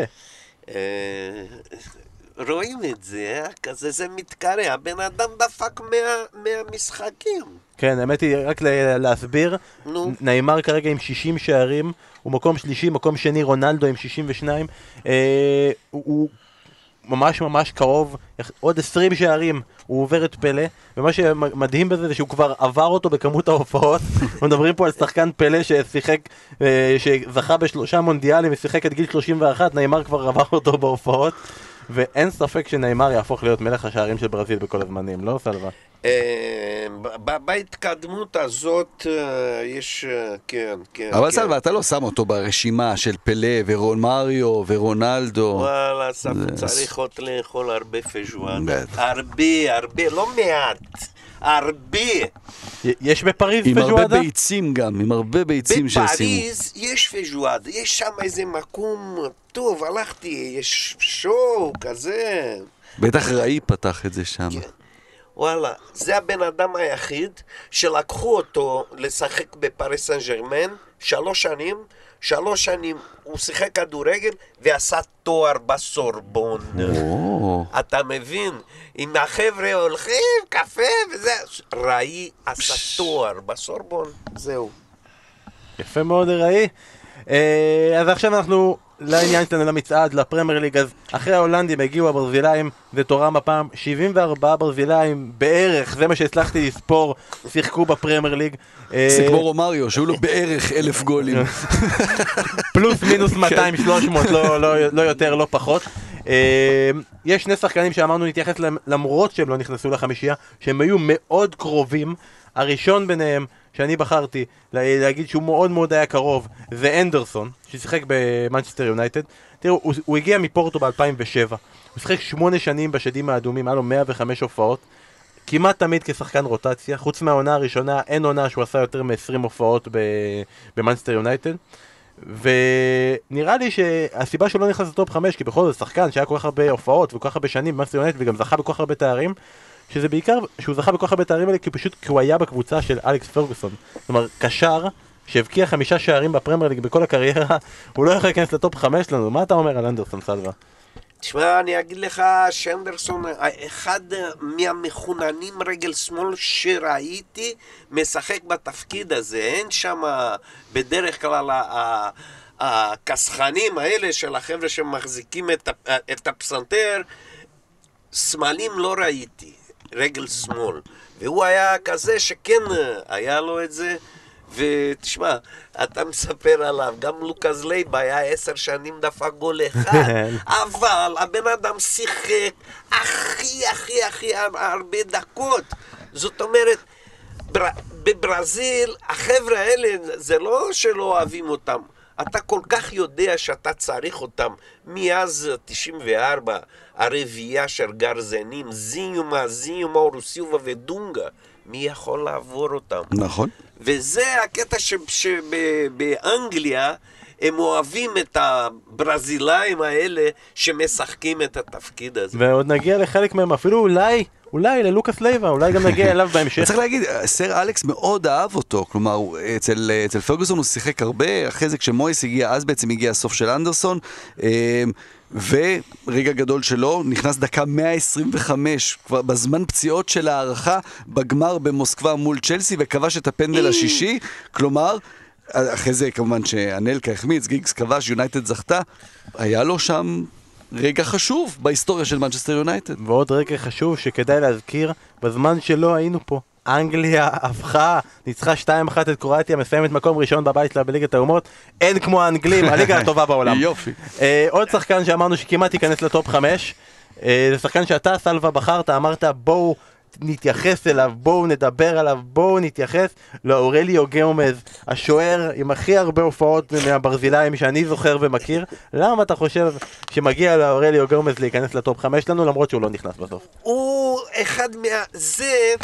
רואים את זה, אה? כזה זה מתקרא, הבן אדם דפק מה, מהמשחקים. כן, האמת היא, רק להסביר, נו. נעימר כרגע עם 60 שערים, הוא מקום שלישי, מקום שני רונלדו עם 62, אה, הוא, הוא ממש ממש קרוב, עוד 20 שערים הוא עובר את פלא, ומה שמדהים בזה זה שהוא כבר עבר אותו בכמות ההופעות, אנחנו מדברים פה על שחקן פלא ששיחק, אה, שזכה בשלושה מונדיאלים ושיחק עד גיל 31, נעימר כבר עבר אותו בהופעות. ואין ספק שנעימר יהפוך להיות מלך השערים של ברזיל בכל הזמנים, לא סלווה? אה, בהתקדמות הזאת אה, יש, אה, כן, כן. אבל כן. סלווה, אתה לא שם אותו ברשימה של פלא ורון מריו ורונלדו. וואלה, צריך עוד לאכול הרבה פז'ואן. הרבה, הרבה, לא מעט. הרבה. יש בפריז עם הרבה פז'ואדה? ביצים גם, עם הרבה ביצים שישימו. בפריז יש פז'ואד, יש שם איזה מקום טוב, הלכתי, יש שואו כזה. בטח ראי פתח את זה שם. כן. וואלה, זה הבן אדם היחיד שלקחו אותו לשחק בפריס סן ג'רמן שלוש שנים, שלוש שנים הוא שיחק כדורגל ועשה תואר בסורבון. אתה מבין? אם החבר'ה הולכים, קפה וזה, ראי עשה תואר בסורבון, זהו. יפה מאוד, ראי. אה, אז עכשיו אנחנו לעניין שלנו למצעד, לפרמייר ליג, אז אחרי ההולנדים הגיעו הברזילאים, זה תורם הפעם 74 ברזילאים בערך, זה מה שהצלחתי לספור, שיחקו בפרמייר ליג. אה, זה כמו רומריו, שהיו לו בערך אלף גולים. פלוס מינוס 200, 300, לא, לא, לא יותר, לא פחות. אה, יש שני שחקנים שאמרנו נתייחס להם למרות שהם לא נכנסו לחמישייה, שהם היו מאוד קרובים. הראשון ביניהם, שאני בחרתי לה- להגיד שהוא מאוד מאוד היה קרוב, זה אנדרסון, ששיחק במנצ'סטר יונייטד. תראו, הוא, הוא הגיע מפורטו ב-2007, הוא שיחק שמונה שנים בשדים האדומים, היה לו 105 הופעות. כמעט תמיד כשחקן רוטציה, חוץ מהעונה הראשונה, אין עונה שהוא עשה יותר מ-20 הופעות ב- במאנסטר יונייטד. ונראה לי שהסיבה שהוא לא נכנס לטופ 5, כי בכל זאת שחקן שהיה כל כך הרבה הופעות וכל כך הרבה שנים במאנסטר יונייטד וגם זכה בכל כך הרבה תארים, שזה בעיקר, שהוא זכה בכל כך הרבה תארים האלה כי פשוט כי הוא היה בקבוצה של אלכס פרגוסון. כלומר, קשר שהבקיע חמישה שערים בפרמייר ליג בכל הקריירה, הוא לא יכול להיכנס לטופ 5 לנו, מה אתה אומר על אנדרסון סלווה? תשמע, אני אגיד לך שאנדרסון, אחד מהמחוננים רגל שמאל שראיתי, משחק בתפקיד הזה. אין שם בדרך כלל ה- ה- הכסחנים האלה של החבר'ה שמחזיקים את הפסנתר, סמלים לא ראיתי, רגל שמאל. והוא היה כזה שכן היה לו את זה. ותשמע, אתה מספר עליו, גם לוקאס לייבה היה עשר שנים דפק גול אחד, אבל הבן אדם שיחק הכי הכי הכי הרבה דקות. זאת אומרת, בר... בברזיל, החבר'ה האלה, זה לא שלא אוהבים אותם. אתה כל כך יודע שאתה צריך אותם. מאז 94, הרביעייה של גרזנים, זיומה, זיומה, אורוסילבה ודונגה, מי יכול לעבור אותם? נכון. וזה הקטע שבאנגליה הם אוהבים את הברזילאים האלה שמשחקים את התפקיד הזה. ועוד נגיע לחלק מהם, אפילו אולי, אולי ללוקאס לייבה, אולי גם נגיע אליו בהמשך. צריך להגיד, סר אלכס מאוד אהב אותו, כלומר, אצל, אצל פרגוסון הוא שיחק הרבה, אחרי זה כשמויס הגיע, אז בעצם הגיע הסוף של אנדרסון, אה, ורגע גדול שלו, נכנס דקה 125, כבר בזמן פציעות של הארכה, בגמר במוסקבה מול צ'לסי, וכבש את הפנדל השישי, כלומר... אחרי זה כמובן שאנלקה החמיץ, גיגס כבש, יונייטד זכתה, היה לו שם רגע חשוב בהיסטוריה של מנצ'סטר יונייטד. ועוד רגע חשוב שכדאי להזכיר, בזמן שלא היינו פה, אנגליה הפכה, ניצחה 2-1 את קרואטיה, מסיימת מקום ראשון בבית שלה בליגת האומות, אין כמו האנגלים, הליגה הטובה בעולם. יופי. אה, עוד שחקן שאמרנו שכמעט ייכנס לטופ 5, אה, זה שחקן שאתה, סלווה, בחרת, אמרת בואו נתייחס אליו, בואו נדבר עליו, בואו נתייחס לאורליו גאומז, השוער עם הכי הרבה הופעות מהברזילאים שאני זוכר ומכיר. למה אתה חושב שמגיע לאורליו גאומז להיכנס לטופ 5 שלנו למרות שהוא לא נכנס בסוף? הוא אחד מה... זה...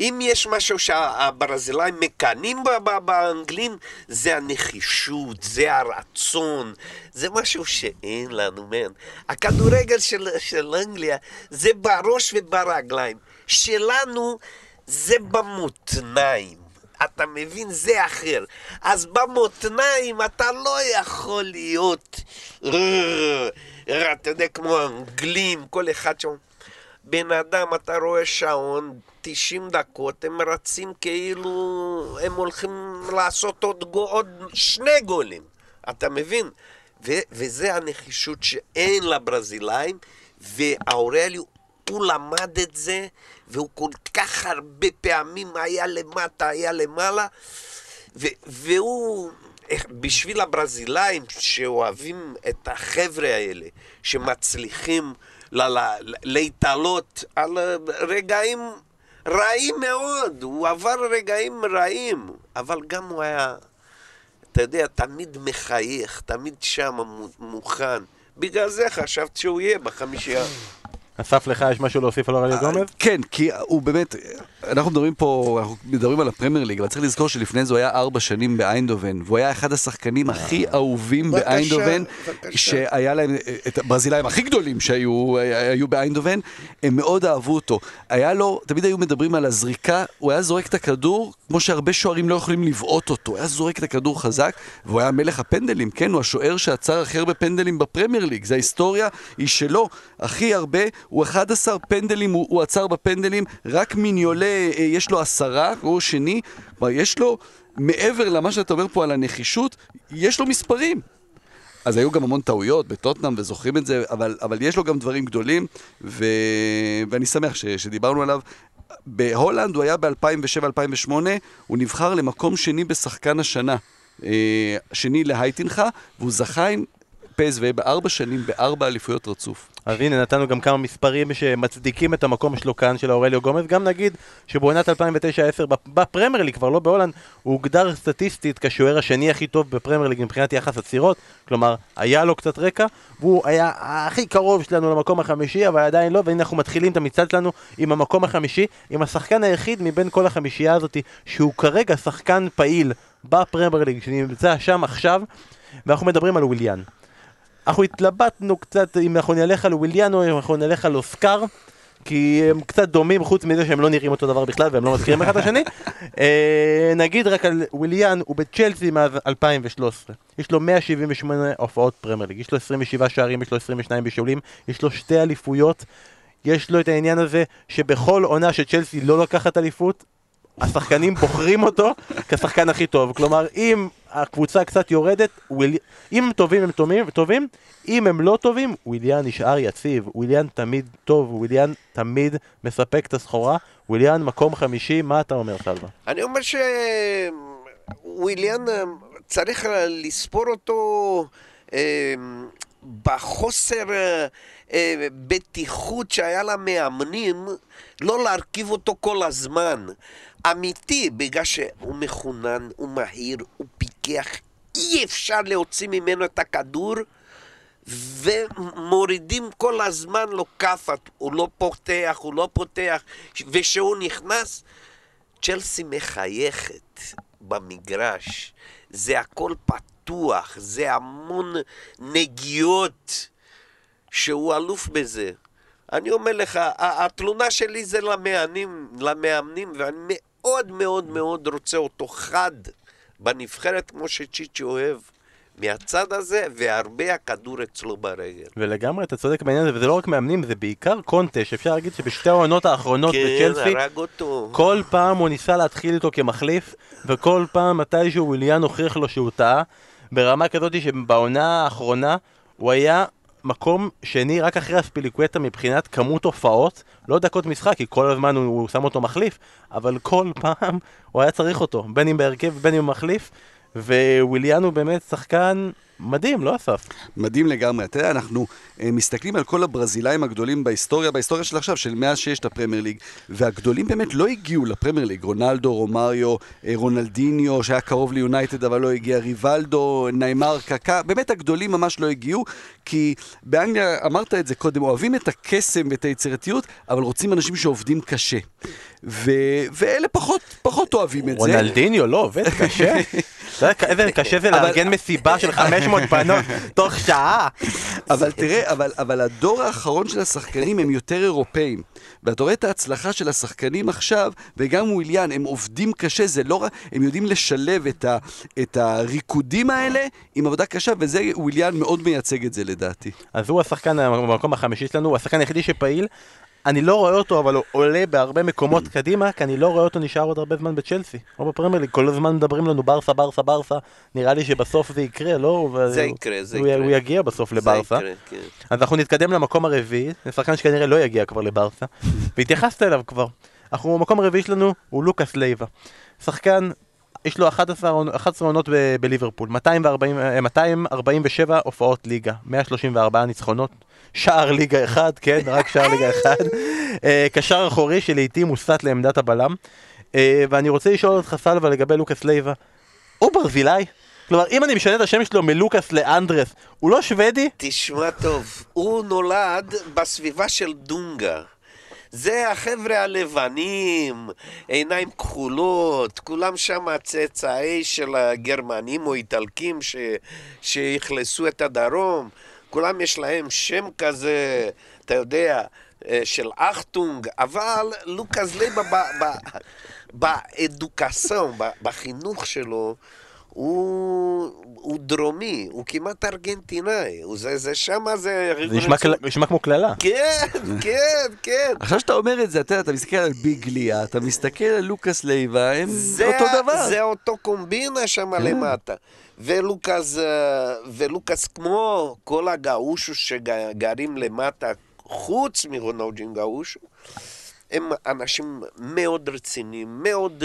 אם יש משהו שהברזילאים מקנאים באנגלים, זה הנחישות, זה הרצון, זה משהו שאין לנו, מן. הכדורגל של, של אנגליה זה בראש וברגליים. שלנו זה במותניים. אתה מבין? זה אחר. אז במותניים אתה לא יכול להיות, אתה יודע, כמו האנגלים, כל אחד שם. בן אדם, אתה רואה שעון, 90 דקות, הם רצים כאילו הם הולכים לעשות עוד, גו, עוד שני גולים. אתה מבין? ו- וזה הנחישות שאין לברזילאים, והאורליו, הוא למד את זה, והוא כל כך הרבה פעמים היה למטה, היה למעלה, ו- והוא, בשביל הברזילאים שאוהבים את החבר'ה האלה, שמצליחים ל- ל- להתעלות על רגעים רעים מאוד, הוא עבר רגעים רעים, אבל גם הוא היה, אתה יודע, תמיד מחייך, תמיד שם מו- מוכן. בגלל זה חשבת שהוא יהיה בחמישייה. אסף לך יש משהו להוסיף על אורליו גומז? כן, כי הוא באמת, אנחנו מדברים פה, אנחנו מדברים על הפרמייר ליג, אבל צריך לזכור שלפני זה הוא היה ארבע שנים באיינדובן, והוא היה אחד השחקנים הכי אהובים באיינדובן. שהיה להם את הברזילאים הכי גדולים שהיו היו באיינדובן, הם מאוד אהבו אותו. היה לו, תמיד היו מדברים על הזריקה, הוא היה זורק את הכדור, כמו שהרבה שוערים לא יכולים לבעוט אותו, הוא היה זורק את הכדור חזק, והוא היה מלך הפנדלים, כן, הוא השוער שעצר הכי הרבה פנדלים בפרמייר ליג, זה ההיסטוריה, היא שלו, הכי הרבה, הוא 11 פנדלים, הוא, הוא עצר בפנדלים, רק מיניולה אה, יש לו עשרה, הוא שני, יש לו, מעבר למה שאתה אומר פה על הנחישות, יש לו מספרים. אז היו גם המון טעויות בטוטנאם וזוכרים את זה, אבל, אבל יש לו גם דברים גדולים, ו... ואני שמח ש... שדיברנו עליו. בהולנד הוא היה ב-2007-2008, הוא נבחר למקום שני בשחקן השנה. אה, שני להייטינחה, והוא זכה עם פסו בארבע שנים בארבע אליפויות רצוף. אז הנה נתנו גם כמה מספרים שמצדיקים את המקום שלו כאן של האורליו גומז. גם נגיד שבעונת 2009-2010 בפרמייר ליג כבר לא בהולנד הוא הוגדר סטטיסטית כשוער השני הכי טוב בפרמייר ליג מבחינת יחס עצירות כלומר היה לו קצת רקע והוא היה הכי קרוב שלנו למקום החמישי אבל עדיין לא והנה אנחנו מתחילים את המצעד שלנו עם המקום החמישי עם השחקן היחיד מבין כל החמישייה הזאת שהוא כרגע שחקן פעיל בפרמייר ליג שנמצא שם עכשיו ואנחנו מדברים על וויליאן אנחנו התלבטנו קצת אם אנחנו נלך על וויליאן או, אם אנחנו נלך על אוסקר, כי הם קצת דומים, חוץ מזה שהם לא נראים אותו דבר בכלל והם לא מזכירים אחד את השני. אה, נגיד רק על וויליאן, הוא בצ'לסי מאז 2013. יש לו 178 הופעות פרמייר ליג, יש לו 27 שערים, יש לו 22 בישולים, יש לו שתי אליפויות. יש לו את העניין הזה שבכל עונה שצ'לסי לא לוקחת אליפות, השחקנים בוחרים אותו כשחקן הכי טוב. כלומר, אם הקבוצה קצת יורדת, וויל... אם הם טובים הם טובים, טובים, אם הם לא טובים, וויליאן נשאר יציב, וויליאן תמיד טוב, וויליאן תמיד מספק את הסחורה, וויליאן מקום חמישי, מה אתה אומר סלווה? אני אומר שוויליאן אה, צריך לספור אותו אה, בחוסר אה, בטיחות שהיה למאמנים, לא להרכיב אותו כל הזמן. אמיתי, בגלל שהוא מחונן, הוא מהיר, הוא פיקח, אי אפשר להוציא ממנו את הכדור. ומורידים כל הזמן לו כאפה, הוא לא פותח, הוא לא פותח, וכשהוא נכנס, צ'לסי מחייכת במגרש, זה הכל פתוח, זה המון נגיעות, שהוא אלוף בזה. אני אומר לך, התלונה שלי זה למאמנים, למאמנים, ואני מאוד מאוד מאוד רוצה אותו חד בנבחרת כמו שצ'יצ'י אוהב. מהצד הזה, והרבה הכדור אצלו ברגל. ולגמרי, אתה צודק בעניין הזה, וזה לא רק מאמנים, זה בעיקר קונטה, שאפשר להגיד שבשתי העונות האחרונות כן, בצ'לסי. כל פעם הוא ניסה להתחיל איתו כמחליף, וכל פעם מתישהו וויליאן הוכיח לו שהוא טעה, ברמה כזאת שבעונה האחרונה הוא היה מקום שני רק אחרי אספיליקווטה מבחינת כמות הופעות, לא דקות משחק, כי כל הזמן הוא, הוא שם אותו מחליף, אבל כל פעם הוא היה צריך אותו, בין אם בהרכב בין אם מחליף, וויליאן הוא באמת שחקן מדהים, לא אסף? מדהים לגמרי. אתה יודע, אנחנו uh, מסתכלים על כל הברזילאים הגדולים בהיסטוריה, בהיסטוריה של עכשיו, של מאז שיש את הפרמייר ליג, והגדולים באמת לא הגיעו לפרמייר ליג. רונלדו, רומריו, אה, רונלדיניו, שהיה קרוב ליונייטד אבל לא הגיע, ריבלדו, ניימר, קקה, באמת הגדולים ממש לא הגיעו, כי באנגליה, אמרת את זה קודם, אוהבים את הקסם ואת היצירתיות, אבל רוצים אנשים שעובדים קשה. ו- ואלה פחות, פחות אוהבים את זה. רונלדיניו לא עובד קשה. איזה קשה זה לארגן מסיבה של 500 בנות תוך שעה. אבל תראה, אבל, אבל הדור האחרון של השחקנים הם יותר אירופאים. ואתה רואה את ההצלחה של השחקנים עכשיו, וגם וויליאן, הם עובדים קשה, זה לא רק, הם יודעים לשלב את, ה, את הריקודים האלה עם עבודה קשה, וזה, וויליאן מאוד מייצג את זה לדעתי. אז הוא השחקן במקום החמישי שלנו, הוא השחקן היחידי שפעיל. אני לא רואה אותו, אבל הוא עולה בהרבה מקומות קדימה, כי אני לא רואה אותו נשאר עוד הרבה זמן בצ'לסי. או בפרמייר ליג, כל הזמן מדברים לנו ברסה, ברסה, ברסה. נראה לי שבסוף זה יקרה, לא? זה יקרה, זה הוא, יקרה. הוא יגיע בסוף לברסה. כן. אז אנחנו נתקדם למקום הרביעי, זה שחקן שכנראה לא יגיע כבר לברסה, והתייחסת אליו כבר. אנחנו, המקום הרביעי שלנו הוא לוקאס לייבה. שחקן, יש לו 11 עונות- 11 עונות ב- בליברפול, 240, אה, 247 הופעות ליגה, 134 ניצחונות, שער ליגה אחד, כן, רק שער ליגה אחד. אה, קשר אחורי שלעיתים מוסט לעמדת הבלם. אה, ואני רוצה לשאול אותך סלווה לגבי לוקאס לייבה, הוא ברזילאי? כלומר, אם אני משנה את השם שלו מלוקאס לאנדרס, הוא לא שוודי? תשמע טוב, הוא נולד בסביבה של דונגה. זה החבר'ה הלבנים, עיניים כחולות, כולם שם צאצאי של הגרמנים או איטלקים. שאכלסו את הדרום, כולם יש להם שם כזה, אתה יודע, אה, של אחטונג, אבל לוקאס לייבה באדוקסון, בחינוך שלו, הוא, הוא דרומי, הוא כמעט ארגנטינאי, הוא זה, זה שמה זה... זה נשמע קל- נשמע כמו קללה. כן, כן, כן. עכשיו שאתה אומר את זה, אתה אתה מסתכל על ביגליה, אתה מסתכל על לוקאס לייבה, הם זה, אותו דבר. זה אותו קומבינה שם כן. למטה. ולוקאס, אה, ולוקאס כמו כל הגאושו שגרים למטה, חוץ מרונלג'ין גאושו, הם אנשים מאוד רציניים, מאוד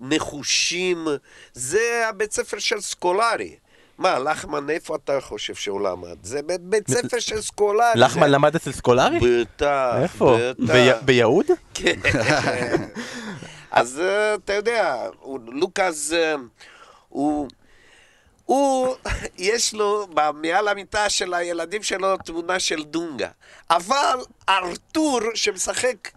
נחושים. זה הבית ספר של סקולרי. מה, לחמן, איפה אתה חושב שהוא למד? זה בית, בית ספר של סקולרי. לחמן זה- למד אצל סקולרי? בטח, איפה? בטח. בי- ביהוד? כן. אז אה, אתה יודע, לוקאס, אה, הוא... הוא, יש לו מעל המיטה של הילדים שלו תמונה של דונגה. אבל ארתור, שמשחק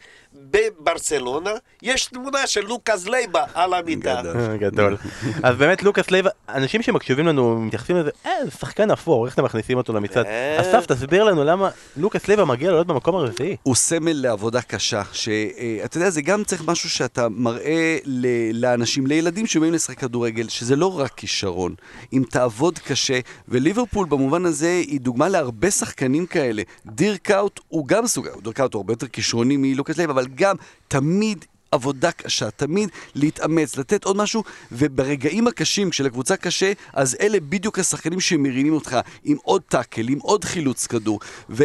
בברצלונה, יש תמונה של לוקאס לייבה על המיטה. גדול. אה, גדול. אז באמת לוקאס לייבה, אנשים שמקשיבים לנו מתייחסים לזה, אה, זה שחקן אפור, איך אתם מכניסים אותו למצעד? אה. אסף, תסביר לנו למה לוקאס לייבה מגיע לעלות במקום הרביעי. הוא סמל לעבודה קשה, שאתה יודע, זה גם צריך משהו שאתה מראה ל- לאנשים, לילדים שבאים לשחק כדורגל, שזה לא רק כישרון, אם תעבוד קשה, וליברפול במובן הזה היא דוגמה להרבה שחקנים כאלה. דירק קאוט הוא גם סוג, דירק קאוט הוא הרבה יותר כישרוני מלוקאס לייבה, אבל גם תמיד עבודה קשה, תמיד להתאמץ, לתת עוד משהו, וברגעים הקשים, כשלקבוצה קשה, אז אלה בדיוק השחקנים שמרימים אותך, עם עוד טאקל, עם עוד חילוץ כדור. ו...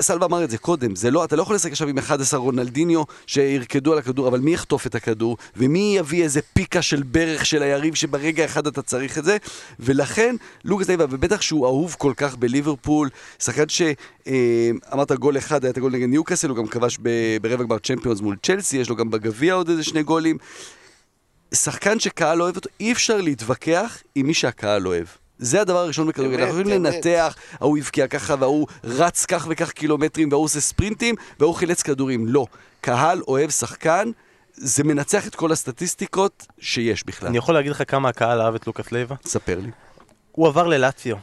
סלווה אמר את זה קודם, זה לא, אתה לא יכול לשחק עכשיו עם 11 רונלדיניו שירקדו על הכדור, אבל מי יחטוף את הכדור? ומי יביא איזה פיקה של ברך של היריב שברגע אחד אתה צריך את זה? ולכן, לוקאס לייבה, ובטח שהוא אהוב כל כך בליברפול, שחקן שאמרת גול אחד, היה את הגול נגד ניוקאסל, הוא גם כבש ברבע גמר צ'מפיונס מול צ'לסי, יש לו גם בגביע עוד איזה שני גולים. שחקן שקהל אוהב אותו, אי אפשר להתווכח עם מי שהקהל אוהב. זה הדבר הראשון בכדורגל, אנחנו יכולים. לנתח, ההוא הבקיע ככה, וההוא רץ כך וכך קילומטרים, וההוא עושה ספרינטים, וההוא חילץ כדורים. לא. קהל אוהב שחקן, זה מנצח את כל הסטטיסטיקות שיש בכלל. אני יכול להגיד לך כמה הקהל אהב את לוקאס לייבה? ספר לי. הוא עבר ללציו.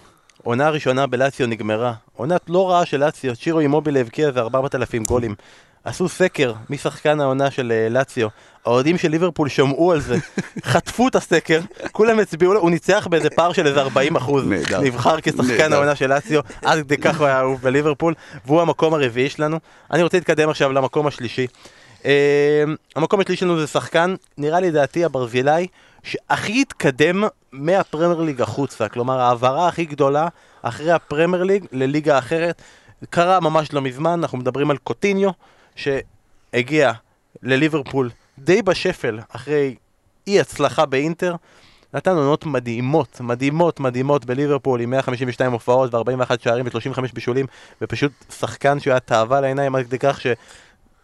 עונה ראשונה בלציו נגמרה. עונת לא רעה של לציו, צ'ירו אימובילה הבקיע איזה 4,000 גולים. עשו סקר מי שחקן העונה של אה, לציו. האוהדים של ליברפול שמעו על זה, חטפו את הסקר, כולם הצביעו לו, הוא ניצח באיזה פער של איזה 40 אחוז. נהדר. נבחר כשחקן נהדר. העונה של לציו, עד כדי כך הוא היה אהוב בליברפול, והוא המקום הרביעי שלנו. אני רוצה להתקדם עכשיו למקום השלישי. אה, המקום השלישי שלנו זה שחקן, נראה לי דעתי הברזילאי, שהכי התקדם מהפרמייר ליג החוצה. כלומר, ההעברה הכי גדולה אחרי הפרמייר ליג לליגה אחרת. קרה ממש לא מזמן, אנחנו מדברים על קוטיניו, שהגיע לליברפול די בשפל אחרי אי הצלחה באינטר. נתן עונות מדהימות, מדהימות, מדהימות בליברפול עם 152 הופעות ו-41 שערים ו-35 בישולים ופשוט שחקן שהוא היה תאווה לעיניים עד כדי כך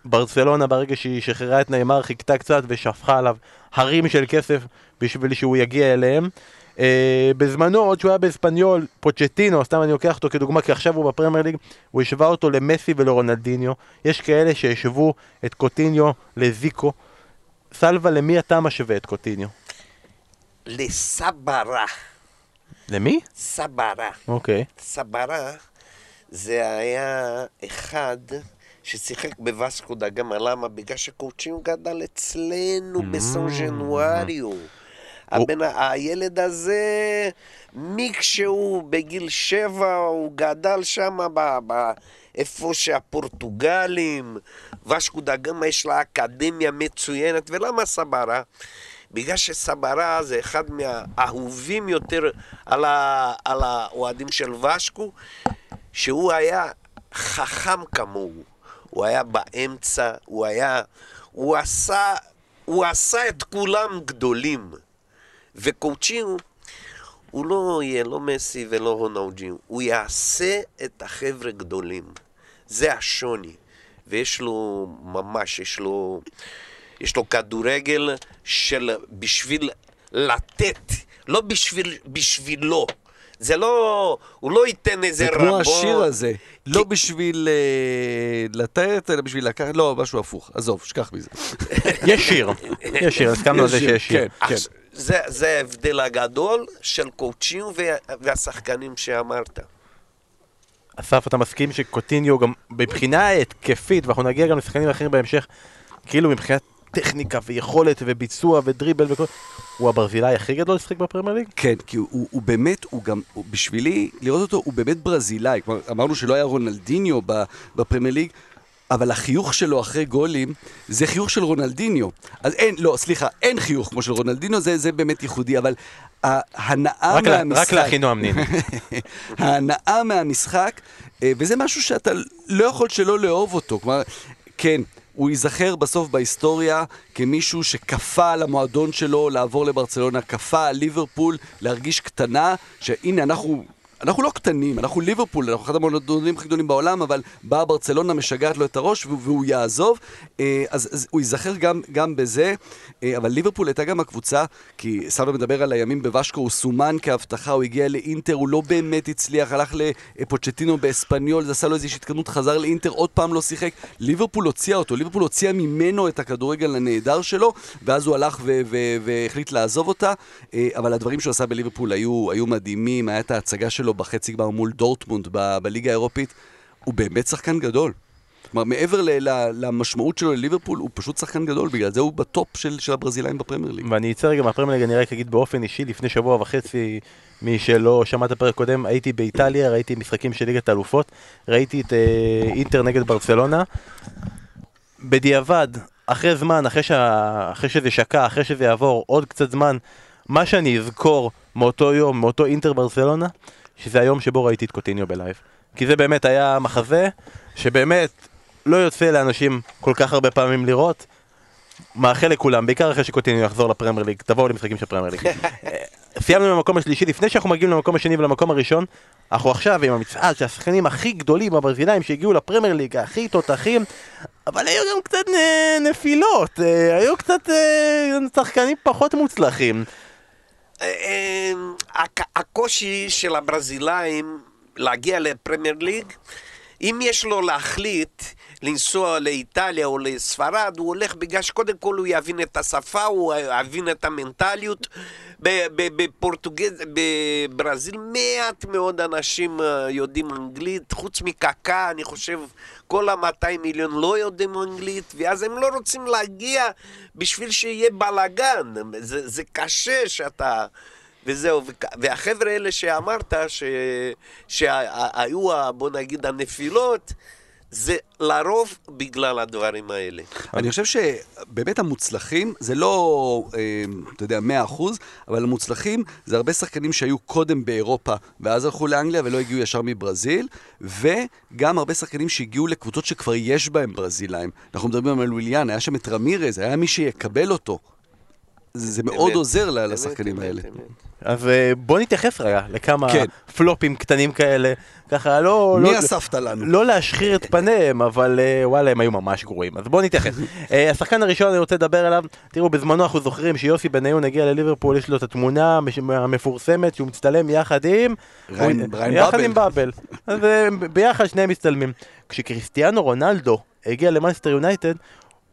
שברצלונה ברגע שהיא שחררה את נאמר חיכתה קצת ושפכה עליו הרים של כסף בשביל שהוא יגיע אליהם. Uh, בזמנו, עוד שהוא היה באספניול, פוצ'טינו, סתם אני לוקח אותו כדוגמה, כי עכשיו הוא בפרמייר ליג, הוא השווה אותו למסי ולרונלדיניו. יש כאלה שהשוו את קוטיניו לזיקו. סלווה, למי אתה משווה את קוטיניו? לסברה. למי? סברה. אוקיי. סברה זה היה אחד ששיחק בווסקו דה גמא, למה? בגלל שקוצ'יו גדל אצלנו בסון ז'נואריו. הבן, ה- הילד הזה, מכשהוא בגיל שבע, הוא גדל שם ב... ב איפה שהפורטוגלים, ושקו דה גמא יש לה אקדמיה מצוינת, ולמה סברה? בגלל שסברה זה אחד מהאהובים יותר על, ה, על האוהדים של ושקו, שהוא היה חכם כמוהו. הוא היה באמצע, הוא היה... הוא עשה... הוא עשה את כולם גדולים. וקוצ'יו, הוא לא יהיה לא מסי ולא רונאוג'יו, הוא יעשה את החבר'ה גדולים. זה השוני. ויש לו, ממש, יש לו, יש לו כדורגל של בשביל לתת, לא בשביל, בשבילו. זה לא, הוא לא ייתן איזה זה רבון. כמו השיר הזה, לא בשביל אה, לתת, אלא בשביל לקחת, לא, משהו הפוך. עזוב, שכח מזה. יש שיר, יש שיר, הסכמנו על זה שיש שיר. כן. עכשיו, זה, זה ההבדל הגדול של קוצ'יו וה, והשחקנים שאמרת. אסף, אתה מסכים שקוטיניו גם מבחינה התקפית, ואנחנו נגיע גם לשחקנים אחרים בהמשך, כאילו מבחינת טכניקה ויכולת וביצוע ודריבל וכל... הוא הברזילאי הכי גדול לשחק בפרמייר ליג? כן, כי הוא, הוא, הוא באמת, הוא גם, הוא, בשבילי, לראות אותו, הוא באמת ברזילאי. כלומר, אמרנו שלא היה רונלדיניו בפרמייר ליג, אבל החיוך שלו אחרי גולים, זה חיוך של רונלדיניו. אז אין, לא, סליחה, אין חיוך כמו של רונלדיניו, זה, זה באמת ייחודי, אבל ההנאה רק מהמשחק... רק להכינו המנין. ההנאה מהמשחק, אה, וזה משהו שאתה לא יכול שלא לאהוב אותו. כלומר, כן, הוא ייזכר בסוף בהיסטוריה כמישהו שכפה על המועדון שלו לעבור לברצלונה, כפה על ליברפול להרגיש קטנה, שהנה אנחנו אנחנו לא קטנים, אנחנו ליברפול, אנחנו אחד המועדונים הכי גדולים בעולם, אבל באה ברצלונה, משגעת לו את הראש והוא, יעזוב, אה, אז, אז הוא ייזכר גם, גם בזה, אה, אבל ליברפול הייתה גם הקבוצה, כי סבא מדבר על הימים בוושקו, הוא סומן כהבטחה, הוא הגיע לאינטר, הוא לא באמת הצליח, הלך לפוצ'טינו באספניול, זה עשה לו איזושהי התקדמות, חזר לאינטר, עוד פעם לא שיחק, ליברפול הוציאה אותו, ליברפול הוציאה ממנו את הכדורגל הנהדר שלו, ואז הוא הלך והחליט לעזוב אותה, אה, אבל הדברים שהוא עשה בליברפול היו, היו מדהימים, היה את ההצגה שלו בחצי גמר מול דורטמונד ב- בליגה האירופית, הוא באמת שחקן גדול. כלומר, מעבר ל- ל- למשמעות שלו לליברפול, הוא פשוט שחקן גדול, בגלל זה הוא בטופ של, של הברזילאים בפרמייר ליג. ואני אצא רגע מהפרמייר ליג, אני רק אגיד באופן אישי, לפני שבוע וחצי, מי שלא שמע את הפרק קודם, הייתי באיטליה, ראיתי משחקים של ליגת האלופות, ראיתי את אה, אינטר נגד ברצלונה. בדיעבד, אחרי זמן, אחרי, שה... אחרי שזה שקע, אחרי שזה יעבור עוד קצת זמן, מה שאני אזכור מאותו יום, מאותו אינטר ברצלונה, שזה היום שבו ראיתי את קוטיניו ב live. כי זה באמת היה מחזה שבאמת לא יוצא לאנשים כל כך הרבה פעמים לראות. מאחל לכולם, בעיקר אחרי שקוטיניו יחזור לפרמייר ליג, תבואו למשחקים של פרמייר ליג. אה, סיימנו במקום השלישי, לפני שאנחנו מגיעים למקום השני ולמקום הראשון, אנחנו עכשיו עם המצעד של השחקנים הכי גדולים הברזילאים שהגיעו לפרמייר ליג, הכי תותחים, אבל היו גם קצת נ- נפילות, אה, היו קצת אה, שחקנים פחות מוצלחים. הק- הקושי של הברזילאים להגיע לפרמייר ליג, אם יש לו להחליט לנסוע לאיטליה או לספרד, הוא הולך בגלל שקודם כל הוא יבין את השפה, הוא יבין את המנטליות. בפורטוגז... בברזיל מעט מאוד אנשים אה, יודעים אנגלית, חוץ מקקה, אני חושב כל ה-200 מיליון לא יודעים אנגלית, ואז הם לא רוצים להגיע בשביל שיהיה בלאגן. זה, זה קשה שאתה... וזהו, והחבר'ה האלה שאמרת. שהיו, בוא נגיד, הנפילות, זה לרוב בגלל הדברים האלה. אני חושב שבאמת המוצלחים, זה לא, אה, אתה יודע, 100%, אבל המוצלחים זה הרבה שחקנים שהיו קודם באירופה, ואז הלכו לאנגליה ולא הגיעו ישר מברזיל, וגם הרבה שחקנים שהגיעו לקבוצות שכבר יש בהם ברזילאים. אנחנו מדברים על וויליאן, היה שם את רמירז, היה מי שיקבל אותו. זה, זה מאוד עוזר לשחקנים האלה. אז אה, בוא נתייחס רגע לכמה כן. פלופים קטנים כאלה, ככה לא... מי לא, אספת לנו? לא להשחיר את פניהם, אבל אה, וואלה, הם היו ממש גרועים. אז בואו נתייחס. אה, השחקן הראשון אני רוצה לדבר עליו, תראו, בזמנו אנחנו זוכרים שיוסי בניון הגיע לליברפול, יש לו את התמונה המפורסמת שהוא מצטלם יחד עם... ריין- הוא- ריאן באבל. עם באבל. אז ביחד שניהם מצטלמים. כשקריסטיאנו רונלדו הגיע למאנסטר יונייטד,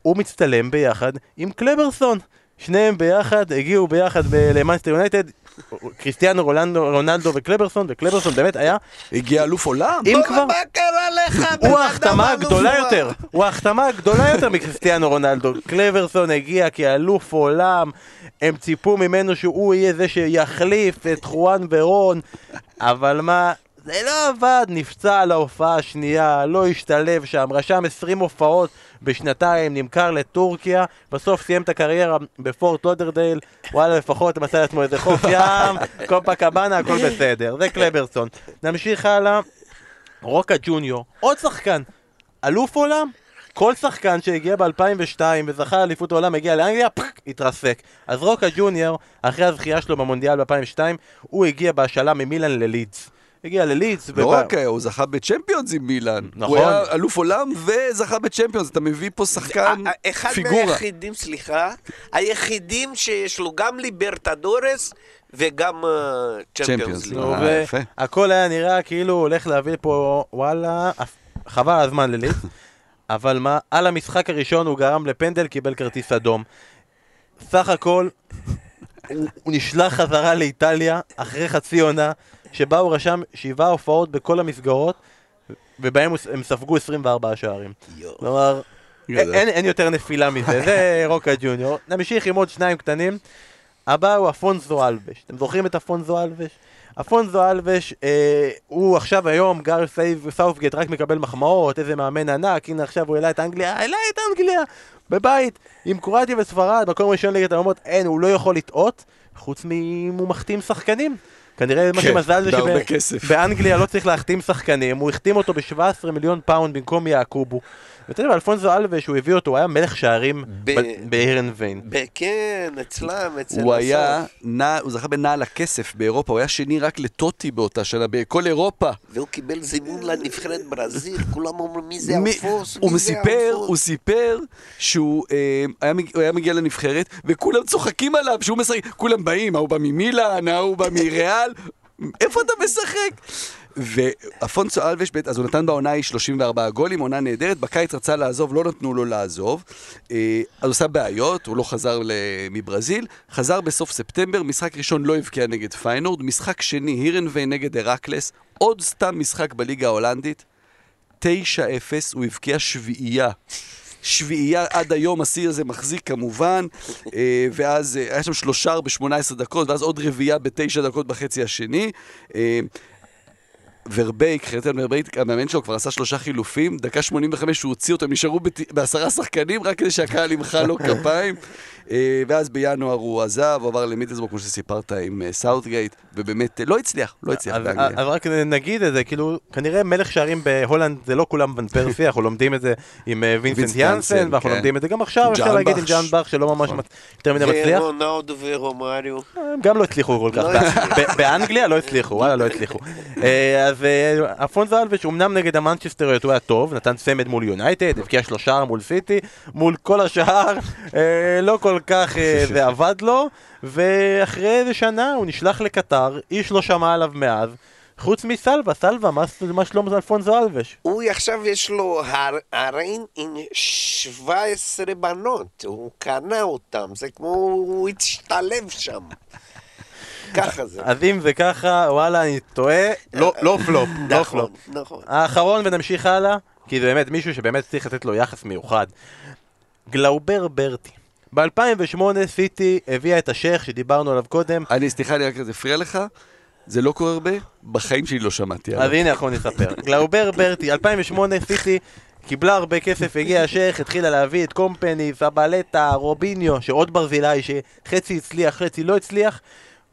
הוא מצטלם ביחד עם קלברסון. שניהם ביחד, הגיעו ביחד למאנסטר יונייטד, קריסטיאנו רונלדו, רונלדו וקלברסון, וקלברסון באמת היה, הגיע אלוף עולם? אם כבר... מה קרה לך? הוא ההחתמה הגדולה? יותר, הוא ההחתמה הגדולה יותר מקריסטיאנו רונלדו. קלברסון הגיע כאלוף עולם, הם ציפו ממנו שהוא יהיה זה שיחליף את חואן ורון, אבל מה, זה לא עבד, נפצע על ההופעה השנייה, לא השתלב שם, רשם 20 הופעות בשנתיים, נמכר לטורקיה, בסוף סיים את הקריירה בפורט לודרדייל, וואלה לפחות מצא לעצמו איזה חוף ים, קופה קבאנה, הכל בסדר, זה קלברסון. נמשיך הלאה. רוקה ג'וניור, עוד שחקן, אלוף עולם, כל שחקן שהגיע ב-2002 וזכה אליפות העולם הגיע לאנגליה, fuck, התרסק. אז רוקה ג'וניור, אחרי הזכייה שלו במונדיאל ב-2002, הוא הגיע בהשאלה ממילאן ללידס. הגיע ללידס, לא ובא- רק, הוא זכה בצ'מפיונס עם מילאן. נכון. הוא היה אלוף עולם וזכה בצ'מפיונס, אתה מביא פה שחקן ה- ה- אחד פיגורה. מהיחידים, סליחה, היחידים שיש לו גם ליברטדורס וגם צ'מפיונס אה, יפה. והכל היה נראה כאילו הוא הולך להביא פה, וואלה, חבל הזמן ללידס. אבל מה, על המשחק הראשון הוא גרם לפנדל, קיבל כרטיס אדום. סך הכל, הוא, הוא נשלח חזרה לאיטליה אחרי חצי עונה, שבה הוא רשם שבעה הופעות בכל המסגרות, ובהם הם ספגו 24 שערים. כלומר. אין, אין יותר נפילה מזה, זה רוקה ג'וניור. נמשיך עם עוד שניים קטנים. הבא הוא אפונזו אלבש. אתם זוכרים את אפונזו אלבש? אפונזו אלבש, אה, הוא עכשיו היום, גר סייב סאופגט, רק מקבל מחמאות, איזה מאמן ענק, הנה עכשיו הוא העלה את אנגליה, העלה את אנגליה, בבית, עם קרואטיה וספרד, מקום ראשון ליגת האומות, אין, הוא לא יכול לטעות, חוץ מ... הוא מחתים שחקנים. כנראה מה כן, שמזל זה. שבאנגליה לא צריך להחתים שחקנים, הוא החתים אותו ב-17 מיליון פאונד במקום יעקובו. ואתה יודע, אלפונסו אלווה, שהוא הביא אותו, הוא היה מלך שערים ב- באירן ויין. כן, אצלם, אצל הוא היה, הסוף. הוא זכה בנעל הכסף באירופה, הוא היה שני רק לטוטי באותה שנה, בכל אירופה. והוא קיבל זימון לנבחרת ברזיל, כולם אומרים מי זה אלפוס, הוא סיפר. הוא סיפר שהוא אה, היה מגיע לנבחרת, וכולם צוחקים עליו שהוא משחק, כולם באים, ההוא בא ממילאן, ההוא בא מריאל, איפה אתה משחק? ואפונסו אלבש, אז הוא נתן בעונה ההיא 34 גולים, עונה נהדרת, בקיץ רצה לעזוב, לא נתנו לו לעזוב, אה, אז הוא עשה בעיות, הוא לא חזר מברזיל, חזר בסוף ספטמבר, משחק ראשון לא הבקיע נגד פיינורד, משחק שני, הירנווי נגד הרקלס, עוד סתם משחק בליגה ההולנדית, 9-0, הוא הבקיע שביעייה. שביעייה עד היום, השיא הזה מחזיק כמובן, אה, ואז אה, היה שם שלושה ב-18 דקות, ואז עוד רביעייה בתשע דקות בחצי השני. ורבייק, חרטן ורבייק, המאמן שלו כבר עשה שלושה חילופים, דקה 85 הוא הוציא אותם, נשארו בעשרה שחקנים רק כדי שהקהל ימחא לו כפיים. אה, ואז בינואר הוא עזב, הוא עבר למידלסברו, כמו שסיפרת, עם אה, סאות'גייט, ובאמת אה, לא הצליח, לא הצליח באנגליה. אז רק נגיד את זה, כאילו, כנראה מלך שערים בהולנד זה לא כולם ון פרסי, אנחנו לומדים את זה עם וינסנט יאנסן, ואנחנו כן. לומדים את זה גם עכשיו, אפשר להגיד עם. ג'הנבחש שלא ממש נכון. יותר מדי מצליח. ורונאלדו ורומריו. הם גם לא הצליחו כל כך, לא באנגליה לא הצליחו, וואלה לא הצליחו. אז אפונסו אלווש, אמנם נגד המנצ'סטריות הוא היה טוב, נתן צמד מול יונייטד, הבקיע שלושה מול סיטי, מול כל השאר, לא כל כך אה, זה עבד לו, ואחרי איזה שנה הוא נשלח לקטר, איש לא שמע עליו מאז. חוץ מסלווה, סלווה, מה- מה שלום אלפונסו אלווש? הוא עכשיו יש לו הר- הריין עם 17 בנות, הוא קנה אותם, זה כמו הוא הצטלב שם. ככה זה. אז אם זה ככה, וואלה, אני טועה, לא לא פלופ, לא נכון, פלופ. נכון. האחרון ונמשיך הלאה, כי זה באמת מישהו שבאמת צריך לתת לו יחס מיוחד. גלאובר ברטי. ב-2008 סיטי הביאה את השייח שדיברנו עליו קודם, אני, סליחה, אני רק הפריע לך, זה לא קורה הרבה, בחיים שלי לא שמעתי אז עליו. הנה אנחנו נספר. גלאובר ברטי, 2008 סיטי קיבלה הרבה כסף, הגיע השייח, התחילה להביא את קומפני, סבלטה, רוביניו, שעוד ברזילאי שחצי הצליח, חצי לא הצליח.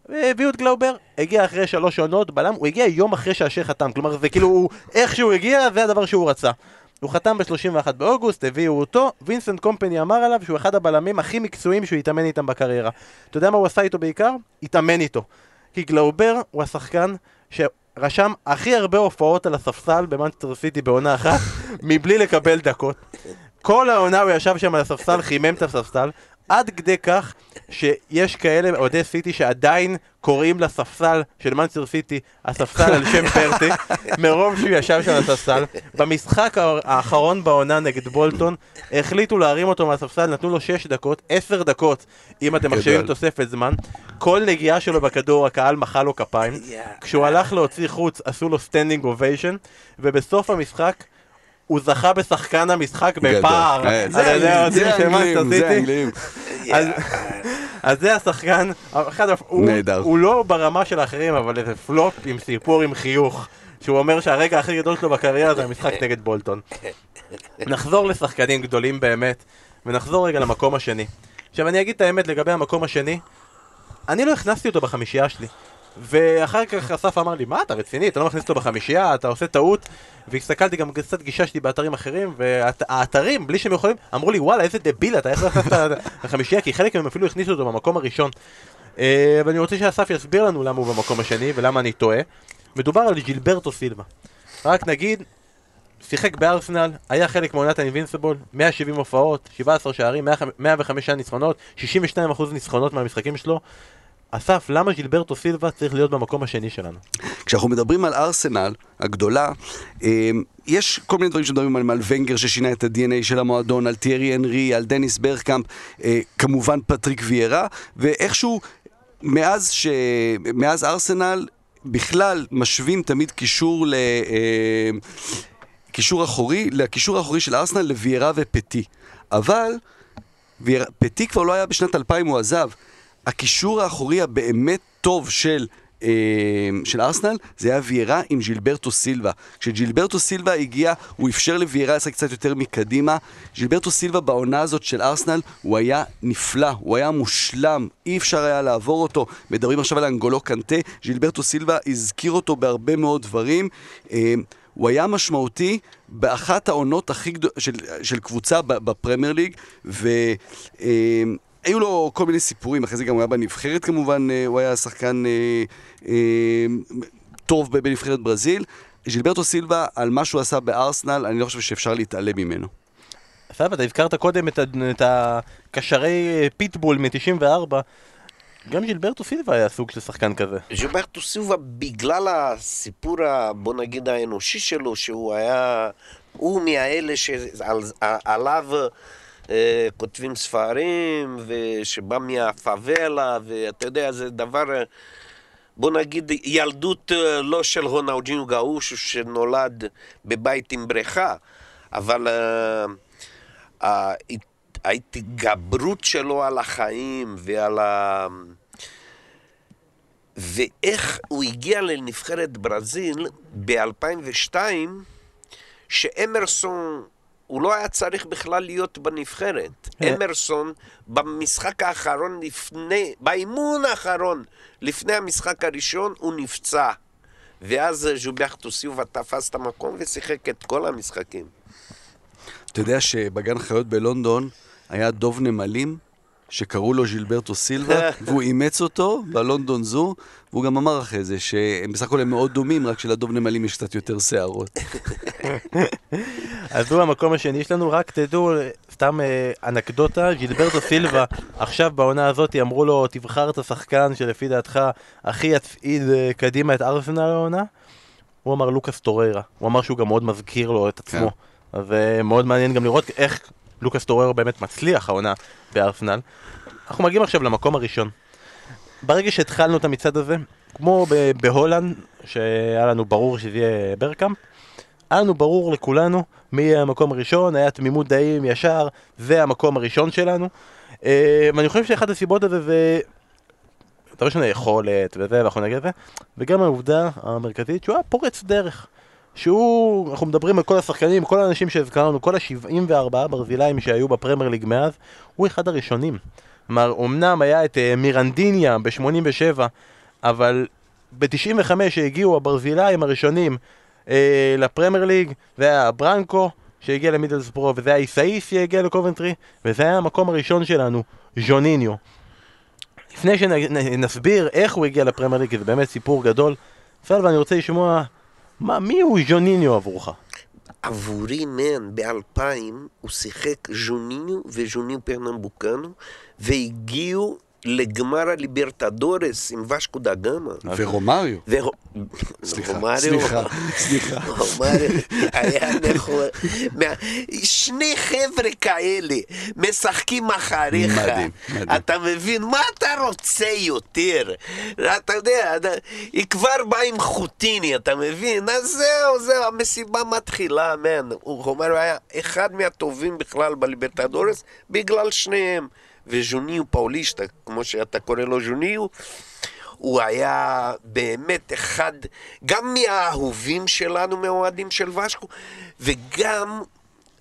והביאו את גלאובר, הגיע אחרי שלוש עונות, בלם, הוא הגיע יום אחרי שהשייח חתם, כלומר זה כאילו, הוא, איך שהוא הגיע, זה הדבר שהוא רצה. הוא חתם ב-31 באוגוסט, הביאו אותו, וינסנט קומפני אמר עליו שהוא אחד הבלמים הכי מקצועיים שהוא התאמן איתם בקריירה. אתה יודע מה הוא עשה איתו בעיקר? התאמן איתו. כי גלאובר הוא השחקן שרשם הכי הרבה הופעות על הספסל במנצ'סטר סיטי בעונה אחת, מבלי לקבל דקות. כל העונה הוא ישב שם על הספסל, חימם את הספסל, עד כדי כך שיש כאלה אוהדי סיטי שעדיין קוראים לספסל של מנצ'סטר סיטי הספסל על שם ברטי, מרוב שהוא ישב שם על הספסל. במשחק הא- האחרון בעונה נגד בולטון, החליטו להרים אותו מהספסל, נתנו לו 6 דקות, 10 דקות, אם אתם מחשבים. תוספת זמן. כל נגיעה שלו בכדור, הקהל מחא לו כפיים. כשהוא הלך להוציא חוץ, עשו לו standing ovation, ובסוף המשחק... הוא זכה בשחקן המשחק בפער. גדול. אה, על זה האנגלים, זה. אז, זה השחקן, נהדר. הוא לא ברמה של האחרים, אבל איזה פלופ עם סיפור עם חיוך, שהוא אומר שהרגע הכי גדול שלו בקריירה זה המשחק נגד בולטון. נחזור לשחקנים גדולים באמת, ונחזור רגע למקום השני. עכשיו אני אגיד את האמת לגבי המקום השני, אני לא הכנסתי אותו בחמישייה שלי. ואחר כך אסף אמר לי, מה אתה רציני? אתה לא מכניס אותו בחמישייה, אתה עושה טעות. והסתכלתי גם קצת גיששתי באתרים אחרים, והאתרים, בלי שהם יכולים, אמרו לי, וואלה, איזה דביל אתה, איך הכנסת לחמישייה? כי חלק מהם אפילו הכניסו אותו במקום הראשון. אה, ואני רוצה שאסף יסביר לנו למה הוא במקום השני ולמה אני טועה. מדובר על ג'ילברטו סילבה. רק נגיד, שיחק בארסנל, היה חלק מעונת האינבינסיבול, 170 הופעות, 17 שערים, 105 ניצחונות, 62% ניצחונות מהמשחקים שלו. אסף, למה ג'ילברטו סילבה צריך להיות במקום השני שלנו? כשאנחנו מדברים על ארסנל הגדולה, אה, יש כל מיני דברים שמדברים עליהם, על ונגר ששינה את ה-DNA של המועדון, על טיירי הנרי, על דניס ברקאמפ, אה, כמובן פטריק ויירה, ואיכשהו מאז, ש... מאז ארסנל בכלל משווים תמיד קישור ל... אה, קישור אחורי, לקישור האחורי של ארסנל לוויירה ופטי. אבל פטי כבר לא היה בשנת 2000, הוא עזב. הקישור האחורי הבאמת טוב של אה, של ארסנל, זה היה ויירה עם ג'ילברטו סילבה. כשג'ילברטו סילבה הגיע, הוא אפשר לוויירה לשחק קצת יותר מקדימה. ג'ילברטו סילבה בעונה הזאת של ארסנל, הוא היה נפלא, הוא היה מושלם, אי אפשר היה לעבור אותו. מדברים עכשיו על אנגולו קנטה, ג'ילברטו סילבה הזכיר אותו בהרבה מאוד דברים. אה, הוא היה משמעותי באחת העונות הכי גדולות של, של קבוצה בפרמייר ליג, והיו לו כל מיני סיפורים, אחרי זה גם הוא היה בנבחרת כמובן, אה, הוא היה שחקן אה, אה, טוב בנבחרת ברזיל. ז'ילברטו סילבה, על מה שהוא עשה בארסנל, אני לא חושב שאפשר להתעלם ממנו. סבא, אתה הזכרת קודם את, את הקשרי פיטבול מ-94. גם ג'ילברטו סילבה היה סוג של שחקן כזה. ג'ילברטו סילבה, בגלל הסיפור, בוא נגיד, האנושי שלו, שהוא היה... הוא מהאלה שעליו אה, כותבים ספרים, ושבא מהפאבלה, ואתה יודע, זה דבר... בוא נגיד, ילדות אה, לא של רונאוג'ינו גאוש שנולד בבית עם בריכה, אבל uh, ההתגברות שלו על החיים ועל ה... ואיך הוא הגיע לנבחרת ברזיל ב-2002, שאמרסון, הוא לא היה צריך בכלל להיות בנבחרת. אה. אמרסון, במשחק האחרון לפני, באימון האחרון, לפני המשחק הראשון, הוא נפצע. ואז ז'וברטו סיובה תפס את המקום ושיחק את כל המשחקים. אתה יודע שבגן חיות בלונדון היה דוב נמלים שקראו לו ז'ילברטו סילבה, והוא אימץ אותו בלונדון זו, והוא גם אמר אחרי זה שהם בסך הכל הם מאוד דומים, רק שלדוב נמלים יש קצת יותר שערות. אז הוא המקום השני שלנו, רק תדעו, סתם אה, אנקדוטה, ז'ילברטו סילבה, עכשיו בעונה הזאת אמרו לו, תבחר את השחקן שלפי דעתך הכי יצעיד אה, קדימה את ארסנל העונה. הוא אמר לוקאס טוררה, הוא אמר שהוא גם מאוד מזכיר לו את עצמו. כן. אז אה, מאוד מעניין גם לראות איך לוקאס טוררו באמת מצליח העונה בארסנל. אנחנו מגיעים עכשיו למקום הראשון. ברגע שהתחלנו את המצעד הזה, כמו בהולנד, שהיה לנו ברור שזה יהיה ברקאמפ, היה לנו ברור לכולנו מי יהיה המקום הראשון, היה תמימות דעים ישר, זה המקום הראשון שלנו. אה, ואני חושב שאחת הסיבות לזה זה... דבר ראשון היכולת וזה, ואנחנו נגיד את זה, וגם העובדה המרכזית שהוא היה פורץ דרך. שהוא, אנחנו מדברים על כל השחקנים, כל האנשים שהזכרנו, כל ה-74 ברזילאים שהיו בפרמייר ליג מאז, הוא אחד הראשונים. כלומר, אמנם היה את uh, מירנדיניה ב-87, אבל ב-95 שהגיעו הברזילאים הראשונים uh, לפרמייר ליג, זה היה ברנקו שהגיע למידלספרו, וזה היה איסאיס שהגיע לקובנטרי, וזה היה המקום הראשון שלנו, ז'וניניו. לפני שנסביר איך הוא הגיע לפרמייר ליג, כי זה באמת סיפור גדול, סלווה, אני רוצה לשמוע מה, מי הוא ז'וניניו עבורך? עבורי, מן, באלפיים הוא שיחק ז'וניניו וז'וניניו פרנמבוקנו והגיעו לגמר הליברטדורס עם ושקו דה גמא. ורומריו. סליחה, סליחה, סליחה. רומריו היה נכון. שני חבר'ה כאלה משחקים אחריך. מדהים, מדהים. אתה מבין? מה אתה רוצה יותר? אתה יודע, היא כבר באה עם חוטיני, אתה מבין? אז זהו, זהו, המסיבה מתחילה, מן. רומריו היה אחד מהטובים בכלל בליברטדורס בגלל שניהם. וז'וניו פאוליסטה, כמו שאתה קורא לו ז'וניו, הוא היה באמת אחד, גם מהאהובים שלנו, מהאוהדים של ושקו, וגם,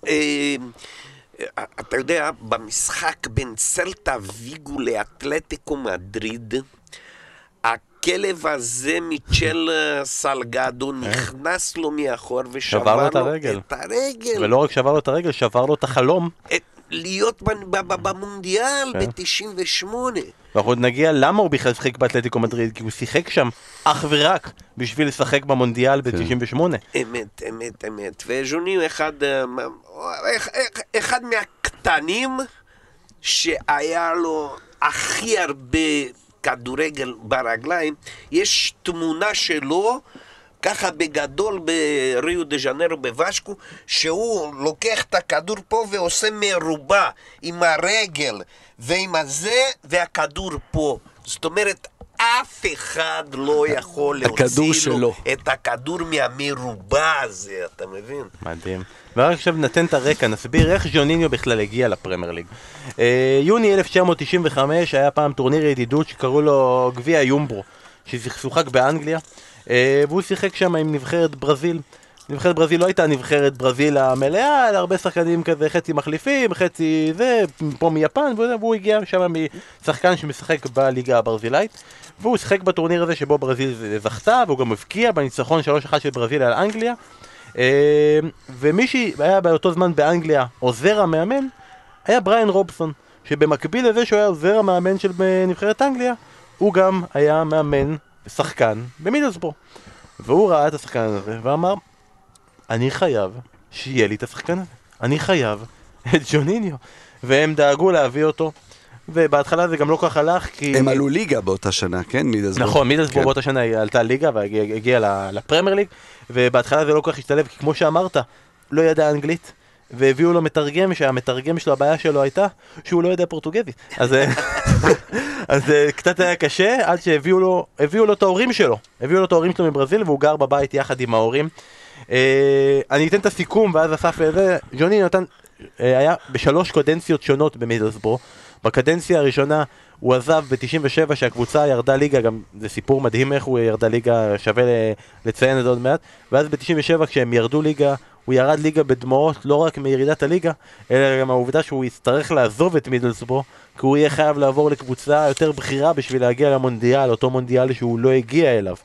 אה, אתה יודע, במשחק בין סלטה ויגו לאתלטיקו מדריד, הכלב הזה מצ'ל סלגדו נכנס לו מאחור ושבר לו את הרגל. ולא רק שבר לו את הרגל, שבר לו את החלום. את להיות במונדיאל כן. ב-98. ואנחנו עוד נגיע למה הוא בכלל שיחק באתלטיקו מדריד, כי הוא שיחק שם אך ורק בשביל לשחק במונדיאל ב-98. אמת, אמת, אמת. וז'וני הוא אחד, אה, אחד מהקטנים שהיה לו הכי הרבה כדורגל ברגליים. יש תמונה שלו ככה בגדול בריו דה ז'נרו בוושקו, שהוא לוקח את הכדור פה ועושה מרובע עם הרגל ועם הזה, והכדור פה. זאת אומרת, אף אחד לא יכול להוציא לו את הכדור מהמרובע הזה, אתה מבין? מדהים. ורק עכשיו נתן את הרקע, נסביר איך ז'וניניו בכלל הגיע לפרמייר ליג. אה, יוני 1995 היה פעם טורניר ידידות שקראו לו גביע יומברו. ששוחק באנגליה, אה, והוא שיחק שם עם נבחרת ברזיל. נבחרת ברזיל לא הייתה נבחרת ברזיל המלאה, אלא הרבה שחקנים כזה, חצי מחליפים, חצי זה, פה מיפן, והוא הגיע שם משחקן שמשחק בליגה הברזילאית, והוא שיחק בטורניר הזה שבו ברזיל זכתה, והוא גם הבקיע בניצחון 3-1 של ברזיל על אנגליה. אה, ומי שהיה באותו זמן באנגליה עוזר המאמן, היה בריין רובסון, שבמקביל לזה שהוא היה עוזר המאמן של אה, נבחרת אנגליה, הוא גם היה מאמן, שחקן, במידלסבורו. והוא ראה את השחקן הזה ואמר, אני חייב שיהיה לי את השחקן הזה. אני חייב את ג'וניניו. והם דאגו להביא אותו, ובהתחלה זה גם לא כך הלך, כי... הם עלו ליגה באותה שנה, כן? מידלסבורג. נכון, מידלסבורג כן. באותה שנה היא עלתה ליגה והגיעה לפרמייר ליג, ובהתחלה זה לא כל כך השתלב, כי כמו שאמרת, לא ידע אנגלית. והביאו לו מתרגם, שהמתרגם שלו, הבעיה שלו הייתה שהוא לא יודע פורטוגזית. אז, אה, אז אה, קצת היה קשה, עד שהביאו לו, הביאו לו את ההורים שלו. הביאו לו את ההורים שלו מברזיל, והוא גר בבית יחד עם ההורים. אה, אני אתן את הסיכום, ואז אסף זה, ג'וני נתן, אה, היה בשלוש קדנציות שונות במידלסבורו. בקדנציה הראשונה הוא עזב ב-97 שהקבוצה ירדה ליגה, גם זה סיפור מדהים איך הוא ירדה ליגה, שווה לציין את זה עוד מעט. ואז ב-97 כשהם ירדו ליגה, הוא ירד ליגה בדמעות לא רק מירידת הליגה, אלא גם העובדה שהוא יצטרך לעזוב את מידלסבורו, כי הוא יהיה חייב לעבור לקבוצה יותר בכירה בשביל להגיע למונדיאל, אותו מונדיאל שהוא לא הגיע אליו.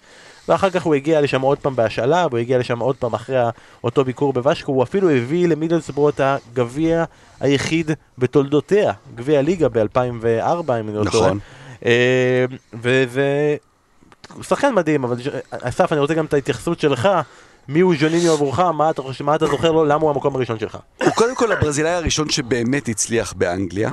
ואחר כך הוא הגיע לשם עוד פעם בהשאלה, והוא הגיע לשם עוד פעם אחרי אותו ביקור בוושקו, הוא אפילו הביא למידלסבורו את הגביע היחיד בתולדותיה, גביע ליגה ב-2004, אם אני לא טועה. נכון. אה, וזה הוא שחקן מדהים, אבל אסף, אני רוצה גם את ההתייחסות שלך, מי הוא ז'וניניו עבורך, מה אתה חושב, מה אתה זוכר לו, למה הוא המקום הראשון שלך. הוא קודם כל הברזילאי הראשון שבאמת הצליח באנגליה.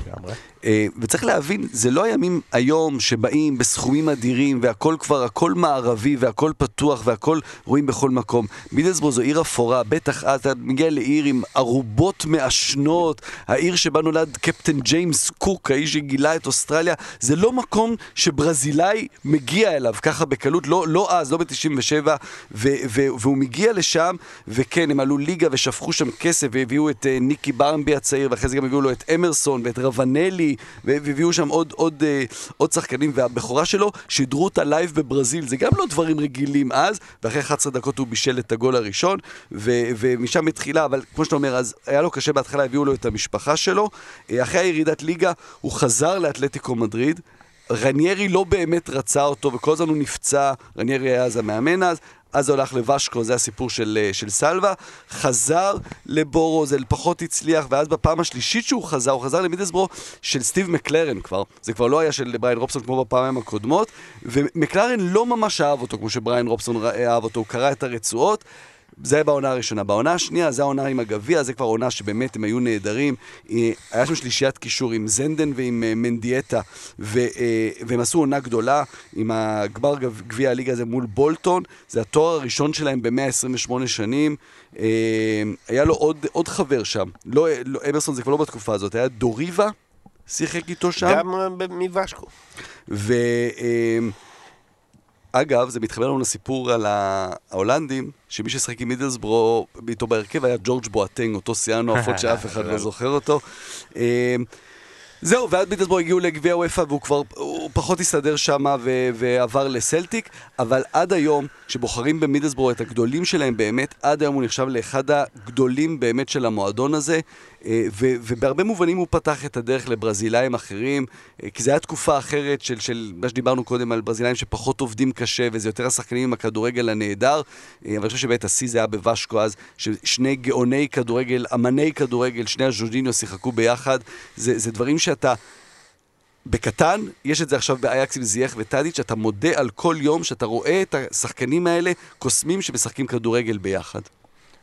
אה, וצריך להבין, זה לא הימים היום שבאים בסכומים אדירים והכל כבר, הכל מערבי והכל פתוח והכל רואים בכל מקום. מידלסבורו זו עיר אפורה, בטח אתה מגיע לעיר עם ערובות מעשנות, העיר שבה נולד קפטן ג'יימס קוק, האיש שגילה את אוסטרליה, זה לא מקום שברזילאי מגיע אליו ככה בקלות, לא, לא אז, לא ב-97, והוא מגיע לשם, וכן, הם עלו ליגה ושפכו שם כסף והביאו את אה, ניקי ברמבי הצעיר, ואחרי זה גם הביאו לו את אמרסון ואת רוונלי, והביאו שם עוד, עוד, אה, עוד שחקנים, והבכורה שלו שידרו אותה live בברזיל, זה גם לא דברים רגילים אז, ואחרי 11 דקות הוא בישל את הגול הראשון, ו, ומשם התחילה, אבל כמו שאתה אומר, אז היה לו קשה בהתחלה, הביאו לו את המשפחה שלו, אה, אחרי הירידת ליגה הוא חזר לאתלטיקו מדריד, רניירי לא באמת רצה אותו, וכל הזמן הוא נפצע, רניירי היה אז המאמן אז, אז הוא הלך לוושקו, זה הסיפור של, אה, של סלווה, חזר לבורו, זה פחות הצליח, ואז בפעם השלישית שהוא חזר, הוא חזר למידלסבורו של סטיב מקלרן כבר, זה כבר לא היה של בריין רובסון כמו בפעמים הקודמות, ומקלרן לא ממש אהב אותו כמו שבריין רובסון אהב אותו, הוא קרא את הרצועות. זה היה בעונה הראשונה. בעונה השנייה, זה העונה עם הגביע, זה כבר עונה שבאמת הם היו נהדרים. אה, היה שם שלישיית קישור עם זנדן ועם אה, מנדיאטה, ו, אה, והם עשו עונה גדולה עם הגמר גב- גביע הליגה הזה מול בולטון. זה התואר הראשון שלהם ב-128 שנים. היה לו עוד, עוד חבר שם. לא, לא, אמרסון זה כבר לא בתקופה הזאת, היה דוריבה, שיחק איתו שם. גם ב- ואגב, זה מתחבר לנו לסיפור על ההולנדים, שמי ששחק עם מידלסברו איתו בהרכב היה ג'ורג' בואטנג, אותו שיאן העופות שאף אחד לא זוכר אותו. אה, זהו, ועד מידלסברו הגיעו לגביע וופא והוא כבר, הוא פחות הסתדר שם ועבר לסלטיק, אבל עד היום, כשבוחרים במידלסברו את הגדולים שלהם באמת, עד היום הוא נחשב לאחד הגדולים באמת של המועדון הזה, ו- ובהרבה מובנים הוא פתח את הדרך לברזילאים אחרים, אה, כי זו הייתה תקופה אחרת של, של מה שדיברנו קודם על ברזילאים שפחות עובדים קשה, וזה יותר השחקנים עם הכדורגל הנהדר, אה, אבל אני חושב שבאמת השיא זה היה בוושקו אז, ששני גאוני כדורגל, אמני כדורגל, שני הז'וז'יניו שיחקו ביחד, זה, זה דברים שאתה... בקטן, יש את זה עכשיו באייקס עם זייח וטאדיץ', אתה מודה על כל יום שאתה רואה את השחקנים האלה קוסמים שמשחקים כדורגל ביחד.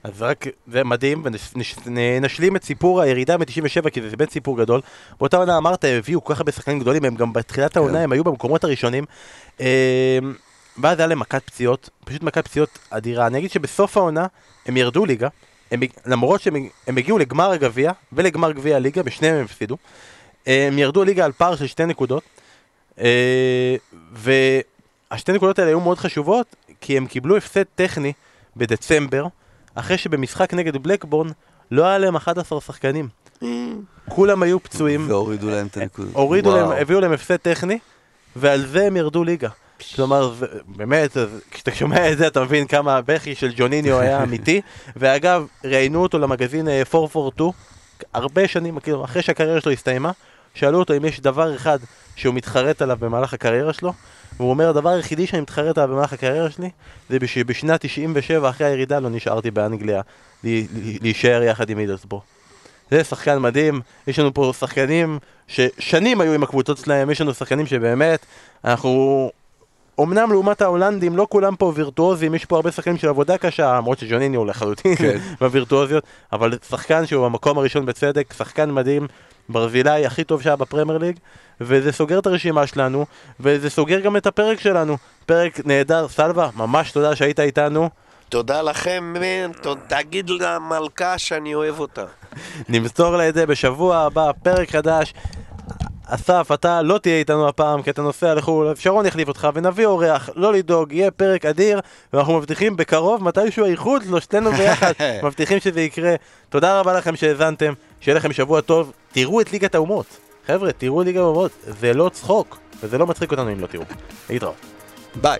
אז רק, זה מדהים, ונשלים את סיפור הירידה מ-97, כי זה באמת סיפור גדול. באותה עונה אמרת, הביאו כל כך הרבה שחקנים גדולים, הם גם בתחילת העונה, הם היו במקומות הראשונים. אה, ואז היה להם מכת פציעות, פשוט מכת פציעות אדירה. אני אגיד שבסוף העונה, הם ירדו ליגה, הם, למרות שהם הם הגיעו לגמר הגביע ולגמר גביע הליגה, בשניהם הם הפסידו. הם ירדו ליגה על פער של שתי נקודות, אה, והשתי נקודות האלה היו מאוד חשובות, כי הם קיבלו הפסד טכני בדצמבר, אחרי שבמשחק נגד בלקבורן לא היה להם 11 שחקנים. כולם היו פצועים, והורידו להם את הנקודות. הורידו וואו. להם, הביאו להם הפסד טכני, ועל זה הם ירדו ליגה. כלומר, זה, באמת, אז כשאתה שומע את זה אתה מבין כמה הבכי של ג'וניניו היה אמיתי. ואגב, ראיינו אותו למגזין אה, 442, הרבה שנים, כאילו, אחרי שהקריירה שלו הסתיימה, שאלו אותו אם יש דבר אחד שהוא מתחרט עליו במהלך הקריירה שלו, והוא אומר, הדבר היחידי שאני מתחרט עליו במהלך הקריירה שלי, זה שבשנת 97, אחרי הירידה, לא נשארתי באנגליה לי- לי- להישאר יחד עם מידלסבורו. זה שחקן מדהים, יש לנו פה שחקנים ששנים היו עם הקבוצות שלהם, יש לנו שחקנים שבאמת, אנחנו... אמנם לעומת ההולנדים, לא כולם פה וירטואוזים, יש פה הרבה שחקנים של עבודה קשה, למרות שג'וניני הוא לחלוטין כן. בווירטואוזיות, אבל שחקן שהוא במקום הראשון בצדק, שחקן מדהים, ברזילאי הכי טוב שהיה בפרמייר ליג, וזה סוגר את הרשימה שלנו, וזה סוגר גם את הפרק שלנו. פרק נהדר, סלווה, ממש תודה שהיית איתנו. תודה לכם, מן, תגיד למלכה שאני אוהב אותה. נמסור לה את זה בשבוע הבא, פרק חדש. אסף, אתה לא תהיה איתנו הפעם כי אתה נוסע לחו"ל, שרון יחליף אותך ונביא אורח, לא לדאוג, יהיה פרק אדיר ואנחנו מבטיחים בקרוב מתישהו האיחוד, שלושתנו ביחד, מבטיחים שזה יקרה. תודה רבה לכם שהאזנתם, שיהיה לכם שבוע טוב, תראו את ליגת האומות. חבר'ה, תראו ליגת האומות, זה לא צחוק, וזה לא מצחיק אותנו אם לא תראו. להתראות. ביי.